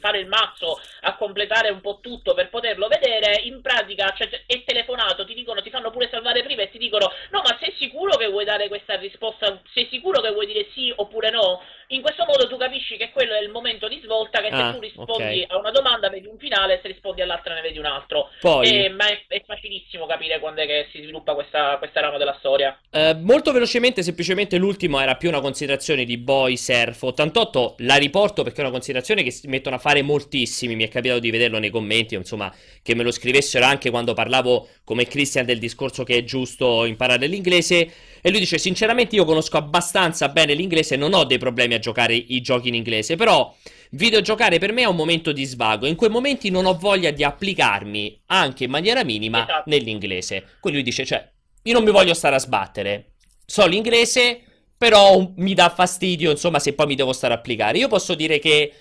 fare il mazzo a completare un po' tutto per poterlo vedere, in pratica cioè, è telefonato, ti dicono, ti fanno pure salvare prima e ti dicono no ma sei sicuro che vuoi dare questa risposta? Sei sicuro che vuoi dire sì oppure no. In questo modo tu capisci che quello è il momento di svolta, che ah, se tu rispondi okay. a una domanda vedi un finale, se rispondi all'altra ne vedi un altro. Poi... E, ma è, è, facilissimo capire quando è che si sviluppa questa, questa rama della storia. Eh, molto velocemente, semplicemente l'ultimo era più una considerazione di Boy Surf 88, la riporto perché è una considerazione che si mettono a fare moltissimi, mi è capitato di vederlo nei commenti, insomma, che me lo scrivessero anche quando parlavo come Christian del discorso che è giusto imparare l'inglese. E lui dice: Sinceramente, io conosco abbastanza bene l'inglese, non ho dei problemi a giocare i giochi in inglese. Però, videogiocare per me è un momento di svago. In quei momenti non ho voglia di applicarmi anche in maniera minima esatto. nell'inglese. Quindi lui dice: Cioè, io non mi voglio stare a sbattere. So l'inglese, però mi dà fastidio, insomma, se poi mi devo stare a applicare. Io posso dire che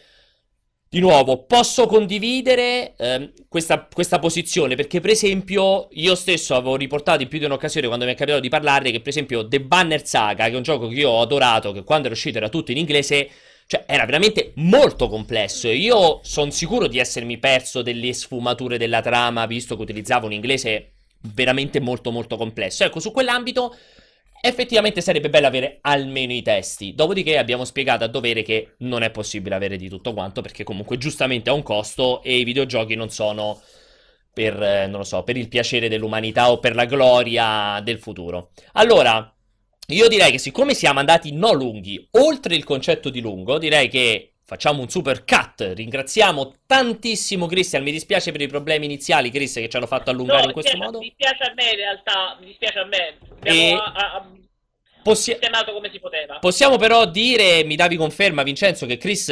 di nuovo, posso condividere eh, questa, questa, posizione perché, per esempio, io stesso avevo riportato in più di un'occasione quando mi è capitato di parlare che, per esempio, The Banner Saga, che è un gioco che io ho adorato, che quando era uscito era tutto in inglese, cioè era veramente molto complesso e io sono sicuro di essermi perso delle sfumature della trama, visto che utilizzavo un inglese veramente molto molto complesso. Ecco, su quell'ambito effettivamente sarebbe bello avere almeno i testi. Dopodiché abbiamo spiegato a dovere che non è possibile avere di tutto quanto, perché comunque giustamente ha un costo e i videogiochi non sono per, eh, non so, per il piacere dell'umanità o per la gloria del futuro. Allora, io direi che siamo andati non lunghi, oltre il concetto di lungo, direi che Facciamo un super cut. Ringraziamo tantissimo Christian. Mi dispiace per i problemi iniziali, Chris, che ci hanno fatto allungare No, in questo mi modo. dispiace a me in realtà, mi dispiace a me. E- Abbiamo a- a- Possi- sistemato come si poteva. possiamo però dire, mi davi conferma, Vincenzo, che Chris,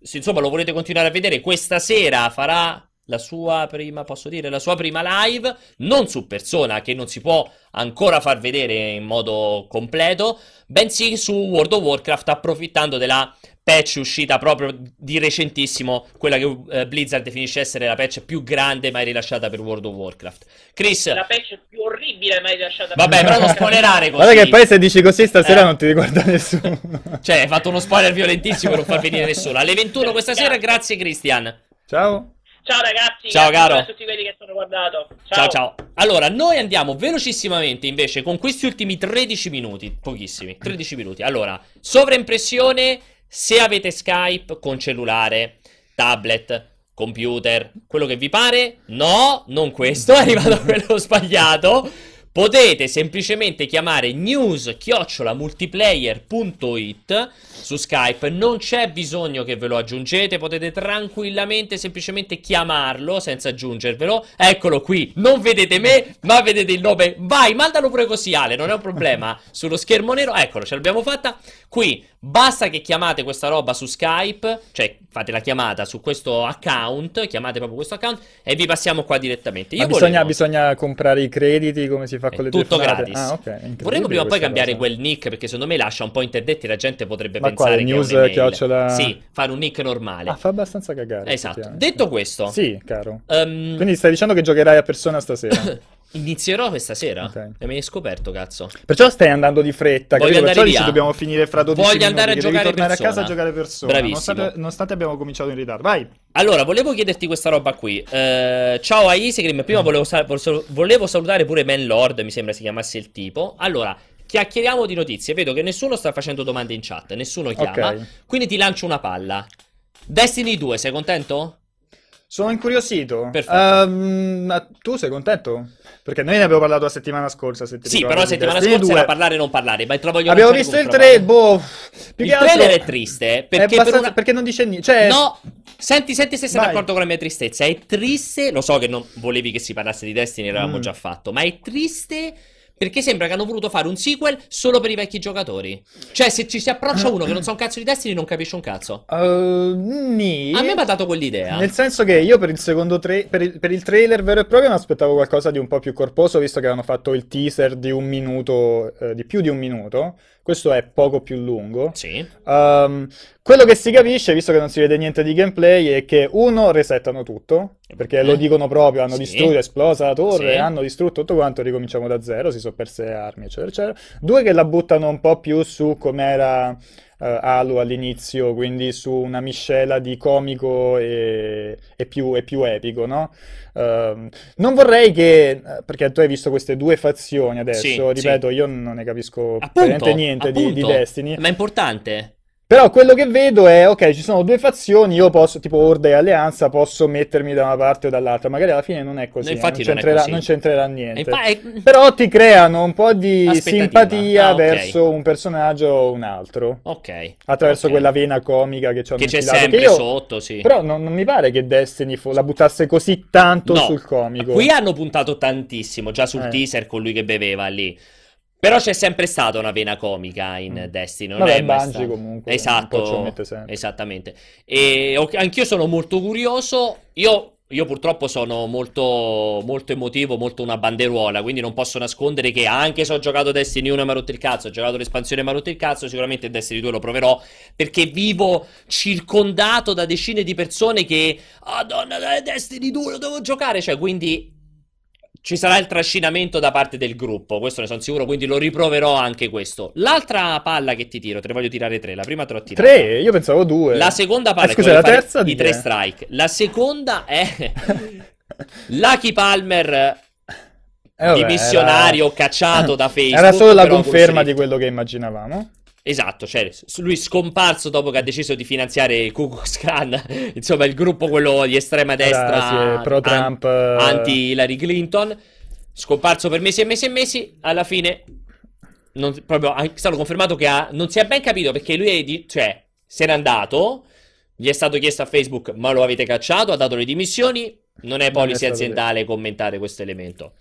se insomma lo volete continuare a vedere, questa sera farà la sua prima, posso dire, la sua prima live, non su persona, che non si può ancora far vedere in modo completo, bensì su World of Warcraft, approfittando della patch uscita proprio di recentissimo, quella che eh, Blizzard definisce essere la patch più grande mai rilasciata per World of Warcraft. Chris, La patch più orribile mai lasciata. vabbè, però non spoilerare così. Guarda che poi se dici così stasera Eh. non ti ricorda nessuno. Cioè, hai fatto uno spoiler violentissimo per non far venire nessuno. Alle 21 questa sera, grazie Christian. Ciao. Ciao ragazzi, Ciao, caro. a tutti quelli che hanno guardato. Ciao ciao. Allora, noi andiamo velocissimamente invece con questi ultimi 13 minuti, pochissimi, 13 minuti. Allora, sovraimpressione se avete Skype con cellulare, tablet, computer, quello che vi pare. No, non questo, è arrivato quello sbagliato. Potete semplicemente chiamare news-multiplayer.it su Skype, non c'è bisogno che ve lo aggiungete, potete tranquillamente semplicemente chiamarlo senza aggiungervelo. Eccolo qui, non vedete me, ma vedete il nome. Vai, mandalo pure così Ale, non è un problema. Sullo schermo nero, eccolo, ce l'abbiamo fatta. Qui basta che chiamate questa roba su Skype, cioè fate la chiamata su questo account, chiamate proprio questo account e vi passiamo qua direttamente. Ma Io bisogna, volevo- bisogna comprare i crediti come si fa è con le tutto telefonate? gratis. Ah, ok. incredibile Vorremmo prima o poi cambiare cosa. quel nick perché secondo me lascia un po' interdetti. La gente potrebbe Ma pensare quale, che news un'email. chiocciola- Sì, fare un nick normale. Ah, fa abbastanza cagare. esatto. Detto questo, Sì, caro. ehm, Quindi stai dicendo che giocherai a persona stasera. inizierò questa sera. Ok. E me ne hai scoperto, cazzo. Perciò stai andando di fretta, Voglio? Perciò via. dobbiamo finire fra 12 Voglio minuti, andare a devi giocare tornare persona. a casa a giocare persona. Bravissimo. Nonostante, nonostante abbiamo cominciato in ritardo. Vai. Allora, volevo chiederti questa roba qui. Eh, ciao a Isegrim. Prima volevo, sal- vol- volevo salutare pure Man Lord, mi sembra si chiamasse il tipo. Allora, chiacchieriamo di notizie. Vedo che nessuno sta facendo domande in chat, nessuno chiama. Ok. Quindi ti lancio una palla. Destiny 2, sei contento? Sono incuriosito. Ma tu sei contento? Perché noi ne abbiamo parlato la settimana scorsa. Se Sì, però la settimana scorsa 2. era parlare e non parlare, ma te voglio Abbiamo visto il come 3, boh. Più Il trailer è triste, perché è per una- perché non dice niente. Cioè, No, senti, senti se sei Vai. d'accordo con la mia tristezza. È triste, lo so che non volevi che si parlasse di Destiny, l'avevamo Mm. già fatto, ma è triste perché sembra che hanno voluto fare un sequel solo per i vecchi giocatori. Cioè, se ci si approccia uno che non sa un cazzo di Destiny, non capisce un cazzo. Uh, nì. A me mi ha dato quell'idea. Nel senso che io per il secondo tra- per, il, per il trailer vero e proprio mi aspettavo qualcosa di un po' più corposo, visto che avevano fatto il teaser di un minuto, eh, di più di un minuto. Questo è poco più lungo. Sì. Um, quello che si capisce, visto che non si vede niente di gameplay, è che uno resettano tutto, perché lo dicono proprio, hanno Sì. distrutto, è esplosa la torre, Sì. hanno distrutto tutto quanto, ricominciamo da zero, si sono perse le armi, eccetera, eccetera. Due che la buttano un po' più su com'era eh, Halo all'inizio, quindi su una miscela di comico e, e più, e più epico, no? Ehm, non vorrei che, eh, perché tu hai visto queste due fazioni adesso, Sì, ripeto, io non ne capisco Appunto, niente di, di appunto. Destiny. Ma è importante. Però quello che vedo è, ok, ci sono due fazioni, io posso, tipo Horde e Alleanza, posso mettermi da una parte o dall'altra. Magari alla fine non è così, No, eh, infatti non non è c'entrerà, così. non c'entrerà niente. infa- è- Però ti creano un po' di simpatia Ah, ok. verso un personaggio o un altro, Ok. attraverso ok. quella vena comica che Che c'è sempre che io- sotto, sì. Però non, non mi pare che Destiny fo- la buttasse così tanto No, sul comico. Qui hanno puntato tantissimo, già sul Eh. teaser con lui che beveva lì. Però c'è sempre stata una vena comica in Mm. Destiny, non Vabbè, è mai Bungie comunque, Esatto, esattamente. E anch'io sono molto curioso. Io, io purtroppo sono molto, molto emotivo, molto una banderuola, quindi non posso nascondere che anche se ho giocato Destiny 1 e mi ha rotto il cazzo, ho giocato l'espansione e mi ha rotto il cazzo, sicuramente Destiny 2 lo proverò perché vivo circondato da decine di persone che Ah, donna, Destiny 2 lo devo giocare. Cioè, quindi ci sarà il trascinamento da parte del gruppo. Questo ne sono sicuro. Quindi lo riproverò anche questo. L'altra palla che ti tiro, te ne voglio tirare tre. La prima te l'ho tirata. Tre? Io pensavo due. La seconda palla che scusa, la terza di tre strike. La seconda è Lucky Palmer Eh, vabbè, dimissionario era- cacciato da Facebook. Era solo la conferma di quello che immaginavamo. Esatto, cioè lui scomparso dopo che ha deciso di finanziare Ku Klan, insomma il gruppo quello di estrema destra pro an- Trump, eh. anti Hillary Clinton, scomparso per mesi e mesi e mesi, alla fine non, proprio è stato confermato che ha- non si è ben capito perché lui è di- cioè, se n'è andato, gli è stato chiesto a Facebook, ma lo avete cacciato, ha dato le dimissioni, non è Non è policy aziendale commentare questo elemento.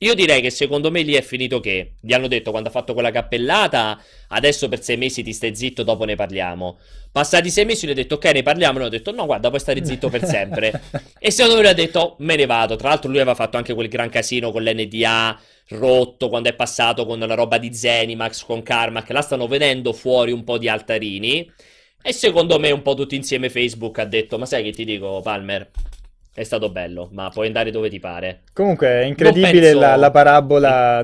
Io direi che secondo me lì è finito che gli hanno detto quando ha fatto quella cappellata, adesso per sei mesi ti stai zitto, dopo ne parliamo. Passati sei mesi gli ho detto ok, ne parliamo, e lui ha detto no, guarda, puoi stare zitto per sempre. e secondo me lui ha detto me ne vado. Tra l'altro lui aveva fatto anche quel gran casino con l'NDA rotto quando è passato con la roba di Zenimax, con Carmack. La stanno vedendo fuori un po' di altarini. E secondo me un po' tutti insieme Facebook ha detto ma sai che ti dico Palmer? È stato bello, ma puoi andare dove ti pare. Comunque è incredibile penso- la, la parabola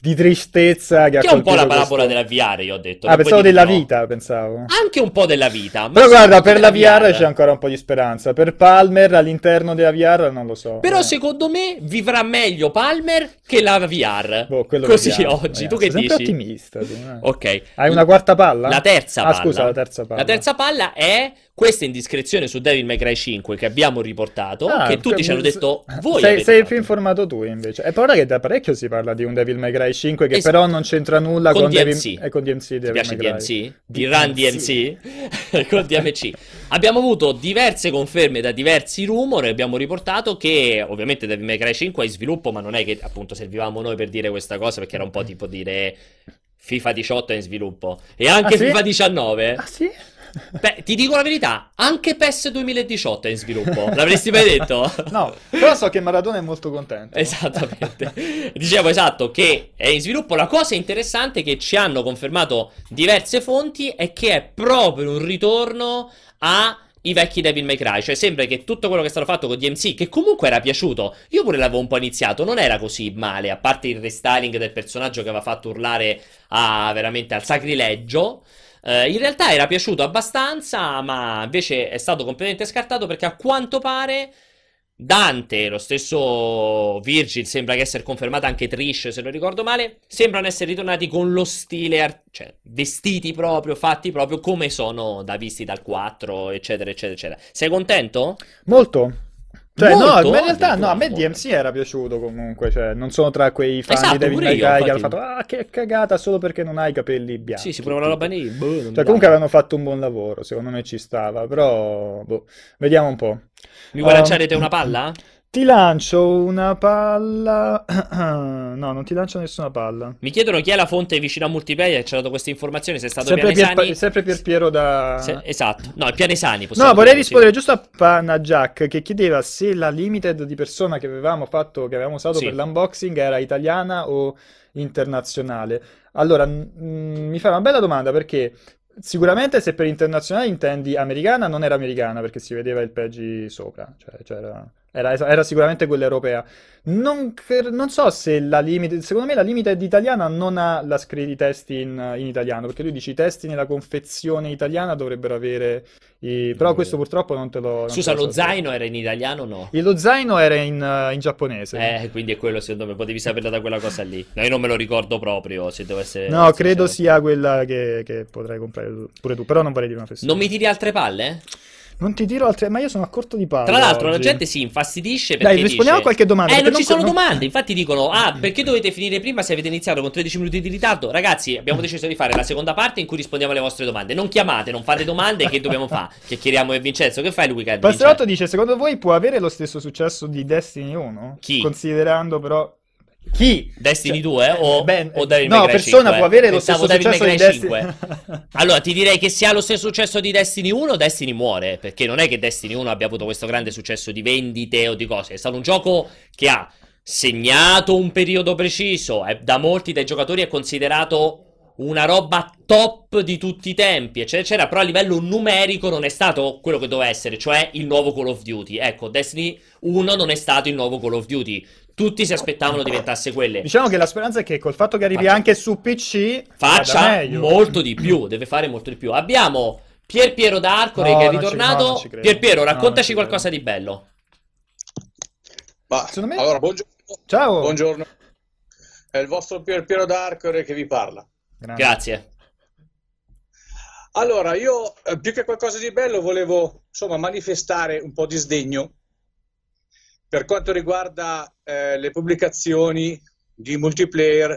di tristezza che ha Che è un po' la parabola questo- della VR, io ho detto. Ah, pensavo della no. vita, pensavo. Anche un po' della vita. Però guarda, per la della VR c'è ancora un po' di speranza. Per Palmer all'interno della VR non lo so. Però Eh. secondo me vivrà meglio Palmer che la VR. Boh, Così vediamo, oggi, vediamo. tu che Sei dici? ottimista. tu, eh. Ok. Hai una quarta palla? La terza Ah, palla. scusa, la terza palla. La terza palla è questa indiscrezione su Devil May Cry 5 che abbiamo riportato, Ah, che tutti ci hanno detto voi sei, sei più informato tu invece. E poi che da parecchio si parla di un Devil May Cry 5 che Es- però non c'entra nulla con con, Devil, DMC. eh, con DMC. Devil piace. DMC? Di Run DMC? Con DMC. Abbiamo avuto diverse conferme da diversi rumor e abbiamo riportato che ovviamente Devil May Cry 5 è in sviluppo, ma non è che appunto servivamo noi per dire questa cosa perché era un po' tipo dire FIFA 18 è in sviluppo e anche Ah, sì? FIFA 19. Ah sì? Beh, ti dico la verità, anche PES 2018 è in sviluppo. L'avresti mai detto? No, però so che Maradona è molto contento. Esattamente. Dicevo esatto che è in sviluppo. La cosa interessante che ci hanno confermato diverse fonti è che è proprio un ritorno ai vecchi Devil May Cry. Cioè sembra che tutto quello che è stato fatto con DMC, che comunque era piaciuto, io pure l'avevo un po' iniziato, non era così male, a parte il restyling del personaggio che aveva fatto urlare a, veramente al sacrilegio. Eh, in realtà era piaciuto abbastanza, ma invece è stato completamente scartato perché a quanto pare Dante, lo stesso Virgil, sembra che essere confermata anche Trish, se non ricordo male, sembrano essere ritornati con lo stile, ar- cioè vestiti proprio, fatti proprio come sono da visti dal 4, eccetera, eccetera, eccetera. Sei contento? Molto. Cioè, Molto? no, ma in realtà no, a me. DMC era piaciuto comunque, cioè, non sono tra quei fan Esatto, di pure May Cry che hanno fatto, ah, che cagata solo perché non hai i capelli bianchi. Sì, si prova la roba lì. boh, Cioè, dà. comunque avevano fatto un buon lavoro, secondo me ci stava, però, boh, vediamo un po'. Mi vuoi Um, lanciare te una palla? Ti lancio una palla... No, non ti lancio nessuna palla. Mi chiedono chi è la fonte vicino a multiplayer che ci ha dato queste informazioni, se è stato Sempre Pier, Pianesani. sempre Pier Piero da... Se- esatto, no, il Pianesani. No, vorrei rispondere giusto a Panna Jack che chiedeva se la limited di persona che avevamo fatto, che avevamo usato Sì. per l'unboxing era italiana o internazionale. Allora, mm, mi fa una bella domanda perché sicuramente se per internazionale intendi americana, non era americana perché si vedeva il peggy sopra, cioè, cioè era, era- sicuramente quella europea. Non, cre- non so se la limited, secondo me la limited italiana non ha la scrittura di testi in, in italiano, perché tu dici i testi nella confezione italiana dovrebbero avere i... però questo purtroppo non te lo... non Scusa, te lo lo so. zaino era in italiano o no? E lo zaino era in, in giapponese. Eh, quindi è quello secondo me, potevi saperla da quella cosa lì. No, io non me lo ricordo proprio, se devo essere... No, credo sia quella che, che potrai comprare pure tu, però non vorrei dire una festina. Non mi tiri altre palle? Non ti dirò altre, ma io sono a corto di palle Tra l'altro la oggi. gente si infastidisce perché Dai, rispondiamo dice... a qualche domanda. Eh, non ci sono con- domande. Infatti dicono: Ah, perché dovete finire prima se avete iniziato con 13 minuti di ritardo? Ragazzi, abbiamo deciso di fare la seconda parte in cui rispondiamo alle vostre domande. Non chiamate, non fate domande. Che dobbiamo fare? Chiacchieriamo e Vincenzo. Che fai, Luca? Passerotto dice, secondo voi può avere lo stesso successo di Destiny 1? Chi? Considerando però... Chi? Destiny Cioè, 2 o, beh, o Devil no, May Cry persona 5? può avere lo Pensavo stesso Devil successo di Destiny. 5. Allora, ti direi che se ha lo stesso successo di Destiny 1, Destiny muore. Perché non è che Destiny 1 abbia avuto questo grande successo di vendite o di cose. È stato un gioco che ha segnato un periodo preciso. È, da molti dei giocatori è considerato una roba top di tutti i tempi, eccetera, eccetera. Però a livello numerico non è stato quello che doveva essere, cioè il nuovo Call of Duty. Ecco, Destiny 1 non è stato il nuovo Call of Duty. Tutti si aspettavano diventasse quelle. Diciamo che la speranza è che col fatto che arrivi Faccia- anche su PC faccia molto di più, deve fare molto di più. Abbiamo Pier Piero D'Arcore No, che è ci- ritornato. no, ci credo. Pier Piero, No, raccontaci ci credo. qualcosa di bello. Ma, Secondo me- allora, buongiorno. Ciao. Buongiorno. È il vostro Pier Piero D'Arcore che vi parla. Grande. Grazie. Allora, io eh, più che qualcosa di bello volevo insomma manifestare un po' di sdegno per quanto riguarda eh, le pubblicazioni di multiplayer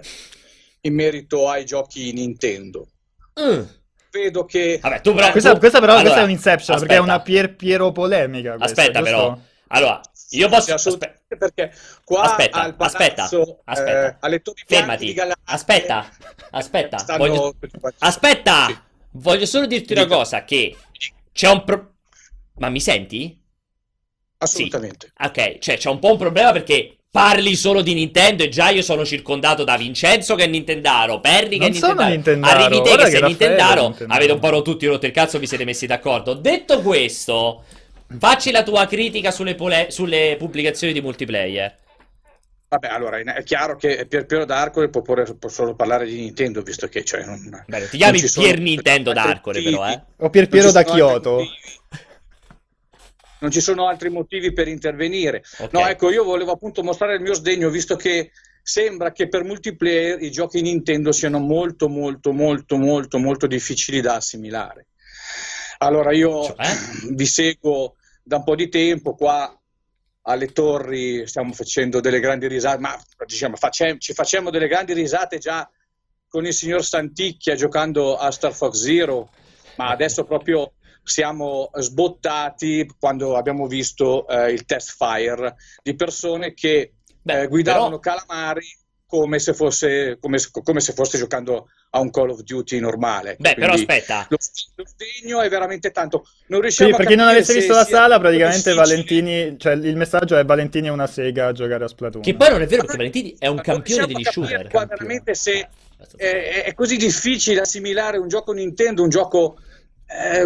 in merito ai giochi Nintendo. Mm. vedo che... Vabbè, tu però... Questa, tu... questa però allora, questa è un inception, aspetta. perché è una Pier Piero polemica. Questa, Aspetta giusto? però, allora, io posso... Assolutamente, perché qua Aspetta, al palazzo, aspetta, aspetta. eh, Bianche Fermati. di Galattea Aspetta, aspetta. stanno- Voglio... Aspetta! Sì. Voglio solo dirti una Dica. cosa, che c'è un pro... Ma mi senti? Assolutamente. Ok, cioè c'è un po' un problema perché parli solo di Nintendo e già io sono circondato da Vincenzo che è Nintendaro, Perry che Non è sono Nintendaro, Nintendaro, arrivi te guarda che sei Nintendaro, Nintendaro. avete un po' tutti rotto il cazzo, vi siete messi d'accordo. Detto questo, facci la tua critica sulle, pole- sulle pubblicazioni di multiplayer. Vabbè, allora è chiaro che Pier Piero d'Arcore può, porre- può solo parlare di Nintendo, visto che cioè, non, Bene, ti chiami non ci sono Pier Nintendo d'Arcore però, eh. O Pier Piero da altri Kyoto. Non ci sono altri motivi per intervenire. Ok. No, ecco, io volevo appunto mostrare il mio sdegno, visto che sembra che per multiplayer i giochi Nintendo siano molto, molto, molto, molto, molto difficili da assimilare. Allora, io Cioè? vi seguo da un po' di tempo qua alle torri, stiamo facendo delle grandi risate, ma diciamo, facem- ci facciamo delle grandi risate già con il signor Santicchia giocando a Star Fox Zero, ma adesso proprio siamo sbottati quando abbiamo visto eh, il test fire di persone che Beh, eh, guidavano però- calamari come se, fosse, come, se- come se fosse giocando a un Call of Duty normale. Beh, però Quindi aspetta. Lo, lo sdegno è veramente tanto. Non Sì, riusciamo per a chi non avesse se visto la sala, praticamente difficile. Valentini, cioè il messaggio è Valentini è una sega a giocare a Splatoon. Che poi non è vero perché Valentini è un Non campione degli capire shooter. qua veramente se è, è così difficile assimilare un gioco Nintendo, un gioco eh,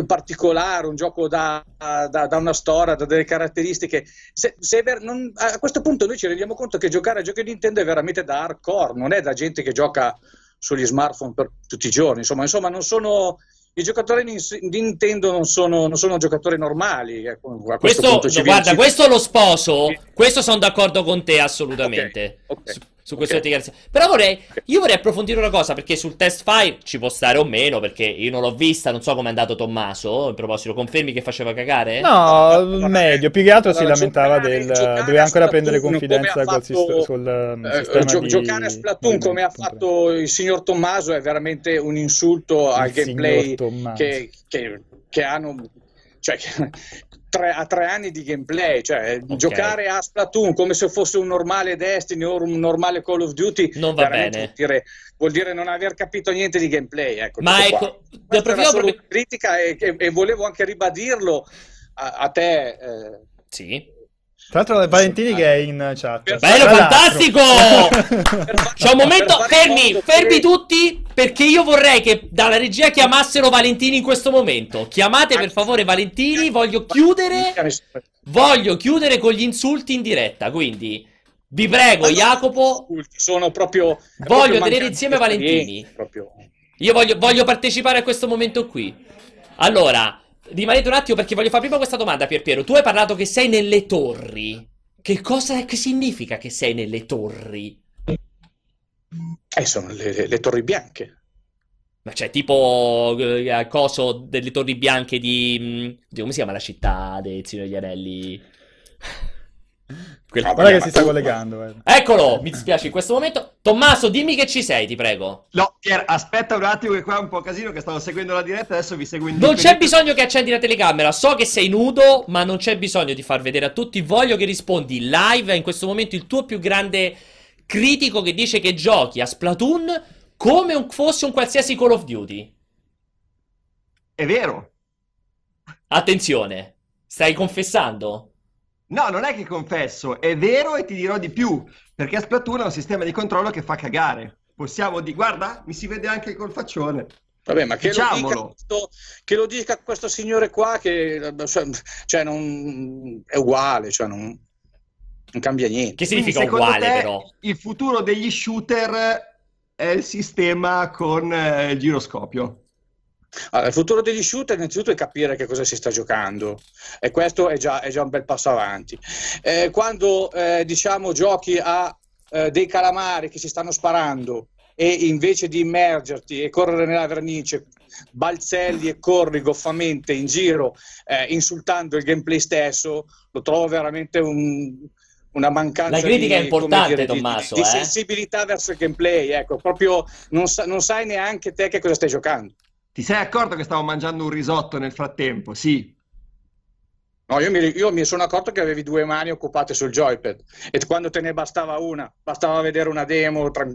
particolare, un gioco da, da- da una storia, da delle caratteristiche. Se- se ver- non- a questo punto noi ci rendiamo conto che giocare a giochi Nintendo è veramente da hardcore, non è da gente che gioca sugli smartphone per tutti i giorni. Insomma, insomma non sono. I giocatori di Nintendo non sono, non sono giocatori normali. ecco, a questo Questo, punto ci viene- guarda, ci- questo lo sposo. Questo sono d'accordo con te assolutamente. Ok, ok, Su, su queste ok. dichiarazioni. Però vorrei, Ok. io vorrei approfondire una cosa perché sul test file ci può stare o meno perché io non l'ho vista, non so come è andato Tommaso. In proposito, confermi che faceva cagare? No, Allora, meglio, più che altro si allora, lamentava giocare- del... giocare doveva ancora prendere confidenza col fatto- sist- sul um, Eh, sistema gio- di... giocare a Splatoon come ha fatto il signor Tommaso è veramente un insulto al gameplay che, che- che hanno cioè, tre, a tre anni di gameplay cioè Ok. giocare a Splatoon come se fosse un normale Destiny o un normale Call of Duty Non va bene. Vuol dire, vuol dire non aver capito niente di gameplay ecco, Ma ecco, solo proprio- una critica e, e- e volevo anche ribadirlo a, a te eh, Sì. Tra l'altro è Valentini che è in chat. Bello, fantastico! C'è un momento, fermi, fermi tutti, perché io vorrei che dalla regia chiamassero Valentini in questo momento. Chiamate per favore Valentini, voglio chiudere, voglio chiudere con gli insulti in diretta, quindi vi prego Jacopo, sono proprio Voglio tenere insieme Valentini. io voglio, voglio partecipare a questo momento qui. Allora, rimanete un attimo perché voglio fare prima questa domanda, Pierpiero. Tu hai parlato che sei nelle torri. Che cosa che significa che sei nelle torri? Eh, sono le, le- le torri bianche. Ma c'è tipo eh, coso delle torri bianche di, mh, di- come si chiama la città del Signore degli Anelli? Quella- Ah, Guarda che si sta collegando. eh. Eccolo, mi dispiace in questo momento. Tommaso, dimmi che ci sei, ti prego. No, Pier, aspetta un attimo che qua è un po' casino che stavo seguendo la diretta, adesso vi seguo in Non c'è bisogno che accendi la telecamera. So che sei nudo, ma non c'è bisogno di far vedere a tutti. Voglio che rispondi live. È in questo momento il tuo più grande critico che dice che giochi a Splatoon come un- fosse un qualsiasi Call of Duty. È vero. Attenzione, stai confessando? No, non è che confesso, è vero e ti dirò di più, perché Splatoon ha un sistema di controllo che fa cagare. Possiamo di guarda, mi si vede anche col faccione. Vabbè, ma che lo, dica che lo dica questo signore qua che cioè, non, è uguale, cioè non, non cambia niente. Che Quindi, significa secondo uguale, te, però? Il futuro degli shooter è il sistema con eh, il giroscopio. Allora, il futuro degli shooter innanzitutto è capire che cosa si sta giocando e questo è già, è già un bel passo avanti. Eh, quando eh, diciamo giochi a eh, dei calamari che si stanno sparando e invece di immergerti e correre nella vernice balzelli e corri goffamente in giro eh, insultando il gameplay stesso, lo trovo veramente un- una mancanza La critica di, è importante, dire, di- Tommaso, di, di eh. sensibilità verso il gameplay, ecco, proprio non, sa- non sai neanche te che cosa stai giocando. Ti sei accorto che stavo mangiando un risotto nel frattempo? Sì. No, io mi, io mi, sono accorto che avevi due mani occupate sul joypad e quando te ne bastava una, bastava vedere una demo tra,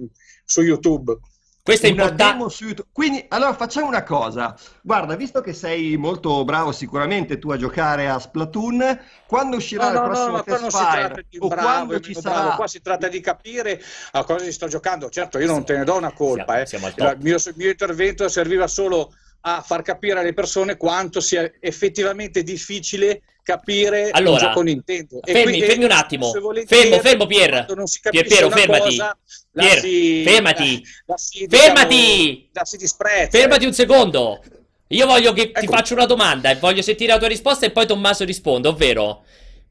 su YouTube. Questo è importante. Quindi, allora facciamo una cosa. Guarda, visto che sei molto bravo sicuramente tu a giocare a Splatoon, quando uscirà no, il prossimo no, test fire o bravo, quando ci sarà... Bravo. Qua si tratta di capire a cosa si sto giocando. Certo, io non te ne do una colpa. Siamo, eh. siamo il, mio, il mio intervento serviva solo a far capire alle persone quanto sia effettivamente difficile capire allora, un gioco Nintendo. E fermi, qui, fermi un attimo. Fermo, fermo Pier. Pier Piero, fermati. Cosa, Pier, si, fermati. La, la si, fermati. Diciamo, la. Fermati un secondo. Io voglio che ecco. ti faccio una domanda e voglio sentire la tua risposta e poi Tommaso risponde, ovvero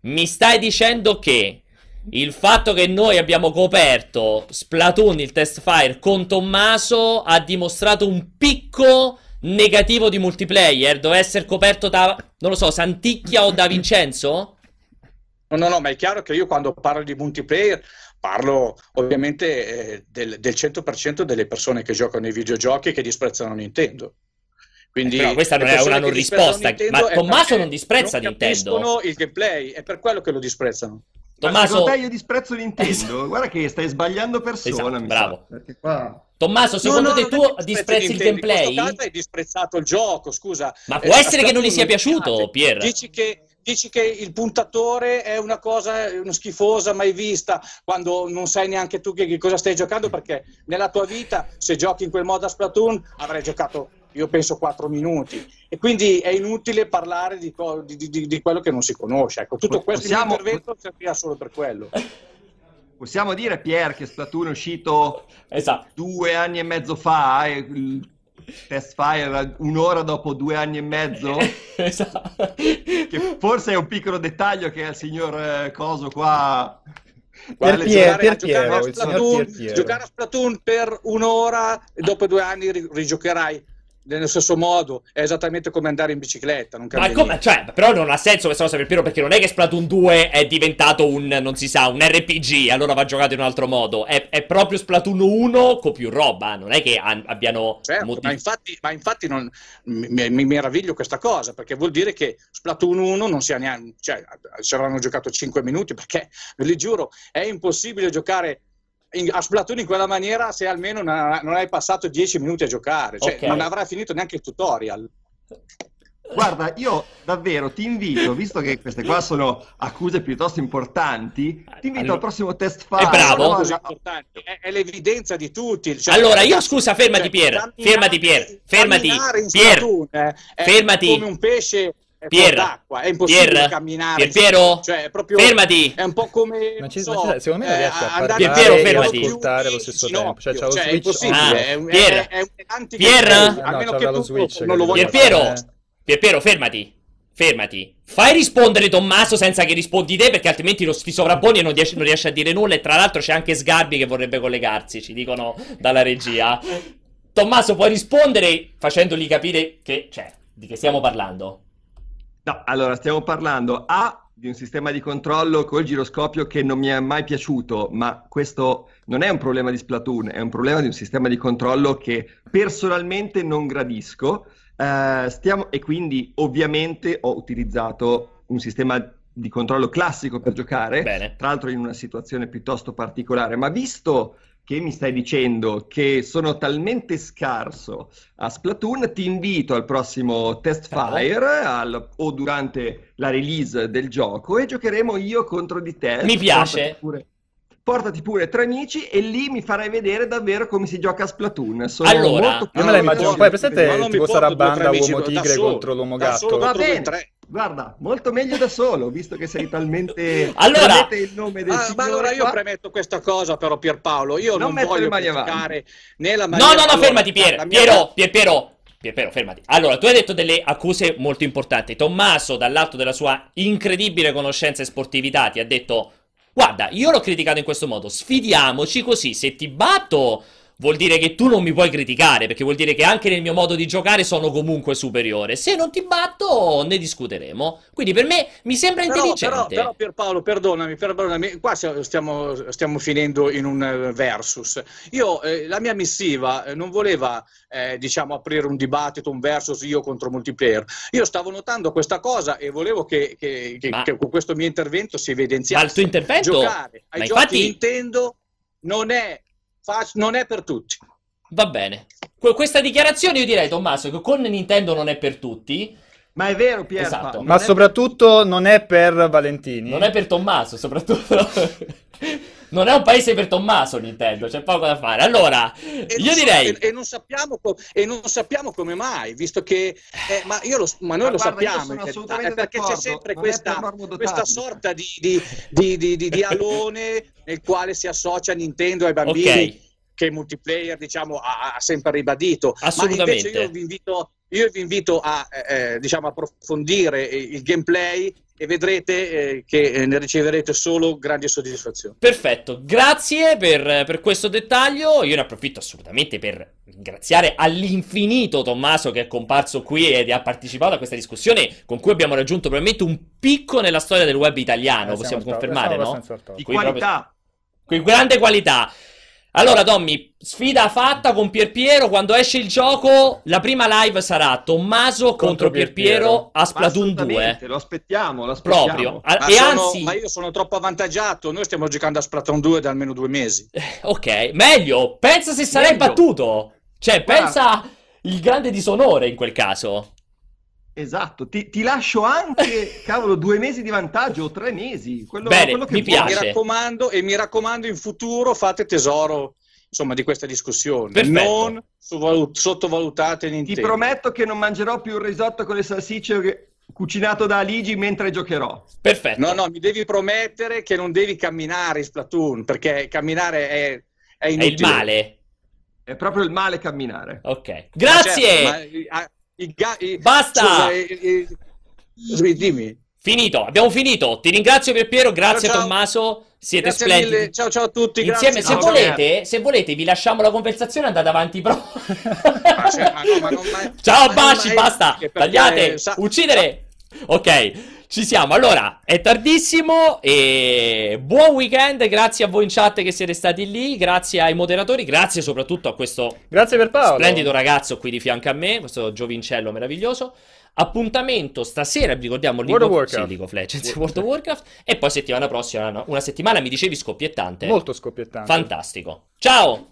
mi stai dicendo che il fatto che noi abbiamo coperto Splatoon, il test fire, con Tommaso ha dimostrato un picco negativo di multiplayer doveva essere coperto da, non lo so, Santicchia o da Vincenzo? No, no, no, ma è chiaro che io quando parlo di multiplayer parlo ovviamente eh, del, del 100% delle persone che giocano ai videogiochi e che disprezzano Nintendo. Quindi eh, però questa non è una non risposta, ma Tommaso non disprezza non Nintendo. il gameplay, è per quello che lo disprezzano. Tommaso... Ma io disprezzo Nintendo, esatto. guarda che stai sbagliando persona. Esatto, bravo. Qua... Tommaso, secondo no, no, te tu disprezzi il gameplay? In hai disprezzato il gioco, scusa. Ma può eh, essere che non gli sia piaciuto, Pier. Dici che, dici che il puntatore è una cosa una schifosa mai vista quando non sai neanche tu che, che cosa stai giocando perché nella tua vita se giochi in quel modo a Splatoon avrai giocato io penso 4 minuti e quindi è inutile parlare di, co- di, di, di quello che non si conosce. Ecco, tutto questo Possiamo... intervento serviva solo per quello. Possiamo dire, Pier, che Splatoon è uscito esatto. due anni e mezzo fa e il test fire un'ora dopo due anni e mezzo? esatto. Che forse è un piccolo dettaglio che al signor eh, Coso qua Guarda, Pier, giocare, Pier, giocare, a Splatoon, giocare a Splatoon per un'ora e dopo due anni rigiocherai nello stesso modo, è esattamente come andare in bicicletta. Non Ma come, cioè, però non ha senso questa cosa per Piero, perché non è che Splatoon 2 è diventato un, non si sa, un RPG, allora va giocato in un altro modo. È, è proprio Splatoon 1 con più roba, non è che an- abbiano... Certo, motiv- ma infatti, ma infatti non, mi, mi, meraviglio questa cosa, perché vuol dire che Splatoon 1 non sia neanche... cioè, ci avranno giocato 5 minuti, perché, ve li giuro, è impossibile giocare in, a Splatoon in quella maniera se almeno non, non hai passato 10 minuti a giocare, cioè okay. non avrai finito neanche il tutorial. Guarda, io davvero ti invito, visto che queste qua sono accuse piuttosto importanti, ti invito allora, al prossimo test file. È bravo. È, è, l'evidenza di tutti. Cioè, allora, io scusa, fermati cioè, Pier, fermati Pier, fermati, Pier, eh, fermati. come un pesce Pier, d'acqua, è impossibile Pier, camminare. Pier Piero, cioè, è proprio, fermati. È un po' come ma ci, so, ma secondo me non riesce a parlare Pier Piero, fermati. e ascoltare allo stesso tempo. Cioè, cioè, switch. È impossibile, ah, è, un, Pier, è, è un Pier, almeno no, che tu switch, non lo voglio Pier Piero, Pier Piero, fermati. Fermati. Fai rispondere Tommaso senza che rispondi te, perché altrimenti lo ti sovrapponi e non riesci, non riesci a dire nulla. E tra l'altro c'è anche Sgarbi che vorrebbe collegarsi, ci dicono dalla regia. Tommaso, puoi rispondere facendogli capire che, cioè, di che stiamo parlando? No, allora stiamo parlando A di un sistema di controllo col giroscopio che non mi è mai piaciuto, ma questo non è un problema di Splatoon, è un problema di un sistema di controllo che personalmente non gradisco. Uh, stiamo, e quindi ovviamente ho utilizzato un sistema di controllo classico per giocare, Bene. tra l'altro in una situazione piuttosto particolare, ma visto che mi stai dicendo che sono talmente scarso a Splatoon, ti invito al prossimo test fire al, o durante la release del gioco e giocheremo io contro di te. Mi piace. Pure, portati pure tre amici e lì mi farai vedere davvero come si gioca a Splatoon. Sono allora, molto io me la immagino, poi presente tipo Sarabanda uomo tigre contro l'uomo gatto. Va bene, Guarda, molto meglio da solo, visto che sei talmente... Allora, il nome del ah, ma allora io qua. premetto questa cosa però Pierpaolo, io non, non voglio criticare nella maniera... No, no, no, allora, fermati Pier, Piero, Pier, Piero, Pier, Piero, fermati. Allora, tu hai detto delle accuse molto importanti. Tommaso, dall'alto della sua incredibile conoscenza e sportività, ti ha detto... Guarda, io l'ho criticato in questo modo, sfidiamoci così, se ti batto vuol dire che tu non mi puoi criticare, perché vuol dire che anche nel mio modo di giocare sono comunque superiore. Se non ti batto, ne discuteremo. Quindi per me mi sembra Però, intelligente. però, però Pierpaolo, perdonami, perdonami, qua stiamo, stiamo finendo in un eh, versus. Io, eh, la mia missiva eh, non voleva, eh, diciamo, aprire un dibattito, un versus io contro multiplayer. Io stavo notando questa cosa e volevo che, che- che- Ma- che con questo mio intervento si Ma evidenziasse. il tuo intervento... Giocare ai Ma giochi infatti- Nintendo non è, non è per tutti. Va bene. Que- questa dichiarazione io direi, Tommaso, che con Nintendo non è per tutti. Ma è vero, Pier. Esatto. non Ma è- soprattutto non è per Valentini. Non è per Tommaso, soprattutto. non è un paese per Tommaso Nintendo, c'è poco da fare. Allora, E io non so- direi... e, e non sappiamo co- e non sappiamo come mai, visto che eh, ma, io lo, ma noi Ma lo guarda, io sappiamo, assolutamente è perché c'è sempre questa, questa sorta di, di, di, di, di- di alone nel quale si associa Nintendo ai bambini Ok. che il multiplayer diciamo, ha, ha sempre ribadito. Assolutamente. Ma invece io vi invito, io vi invito a eh, eh, diciamo, approfondire il gameplay e vedrete eh, che eh, ne riceverete solo grandi soddisfazioni. Perfetto, grazie per, per questo dettaglio. Io ne approfitto assolutamente per ringraziare all'infinito Tommaso che è comparso qui ed ha partecipato a questa discussione con cui abbiamo raggiunto probabilmente un picco nella storia del web italiano, Eh, possiamo siamo confermare, no? Di Qui qualità. Qui grande qualità. Allora, Tommy, sfida fatta con Pierpiero. Quando esce il gioco, la prima live sarà Tommaso contro, Contro Pierpiero a Splatoon 2. Assolutamente, Lo aspettiamo, lo aspettiamo. Proprio. Ma, e sono- anzi, ma io sono troppo avvantaggiato, noi stiamo giocando a Splatoon 2 da almeno due mesi. ok, meglio. Pensa se sarai Meglio. battuto. Cioè, Guarda. pensa il grande disonore in quel caso. Esatto, ti, ti lascio anche, cavolo, due mesi di vantaggio o tre mesi. Quello, Bene, quello che mi vuoi. Mi piace. raccomando, e mi raccomando in futuro fate tesoro insomma, di questa discussione. Perfetto. Non sovvalu- sottovalutate Ti Nintendo. prometto che non mangerò più il risotto con le salsicce che- cucinato da Aligi mentre giocherò. Perfetto. No, no, mi devi promettere che non devi camminare in Splatoon, perché camminare è, è È inutile. il male. È proprio il male camminare. Ok. Ma Grazie. certo, ma i- ah, i ga- i- Basta. Scusa, i- i- dimmi. Finito. Abbiamo finito. Ti ringrazio Pierpiero. Grazie Ciao, ciao. Tommaso. Siete Grazie splendidi. mille, ciao ciao a tutti. Insieme, se Ciao, volete, se volete, vi lasciamo la conversazione andate avanti. Però... Ma cioè, ma no, ma mai- Ciao, baci, basta. Tagliate, sa- uccidere. Ok, ci siamo. Allora, è tardissimo e buon weekend. Grazie a voi in chat che siete stati lì. Grazie ai moderatori. Grazie soprattutto a questo Grazie per Paolo. splendido ragazzo qui di fianco a me, questo giovincello meraviglioso. Appuntamento stasera, vi ricordiamo World of League Warcraft. sì, League of Legends, World of Warcraft e poi settimana prossima, no? una settimana mi dicevi scoppiettante. Molto scoppiettante. Fantastico. Ciao!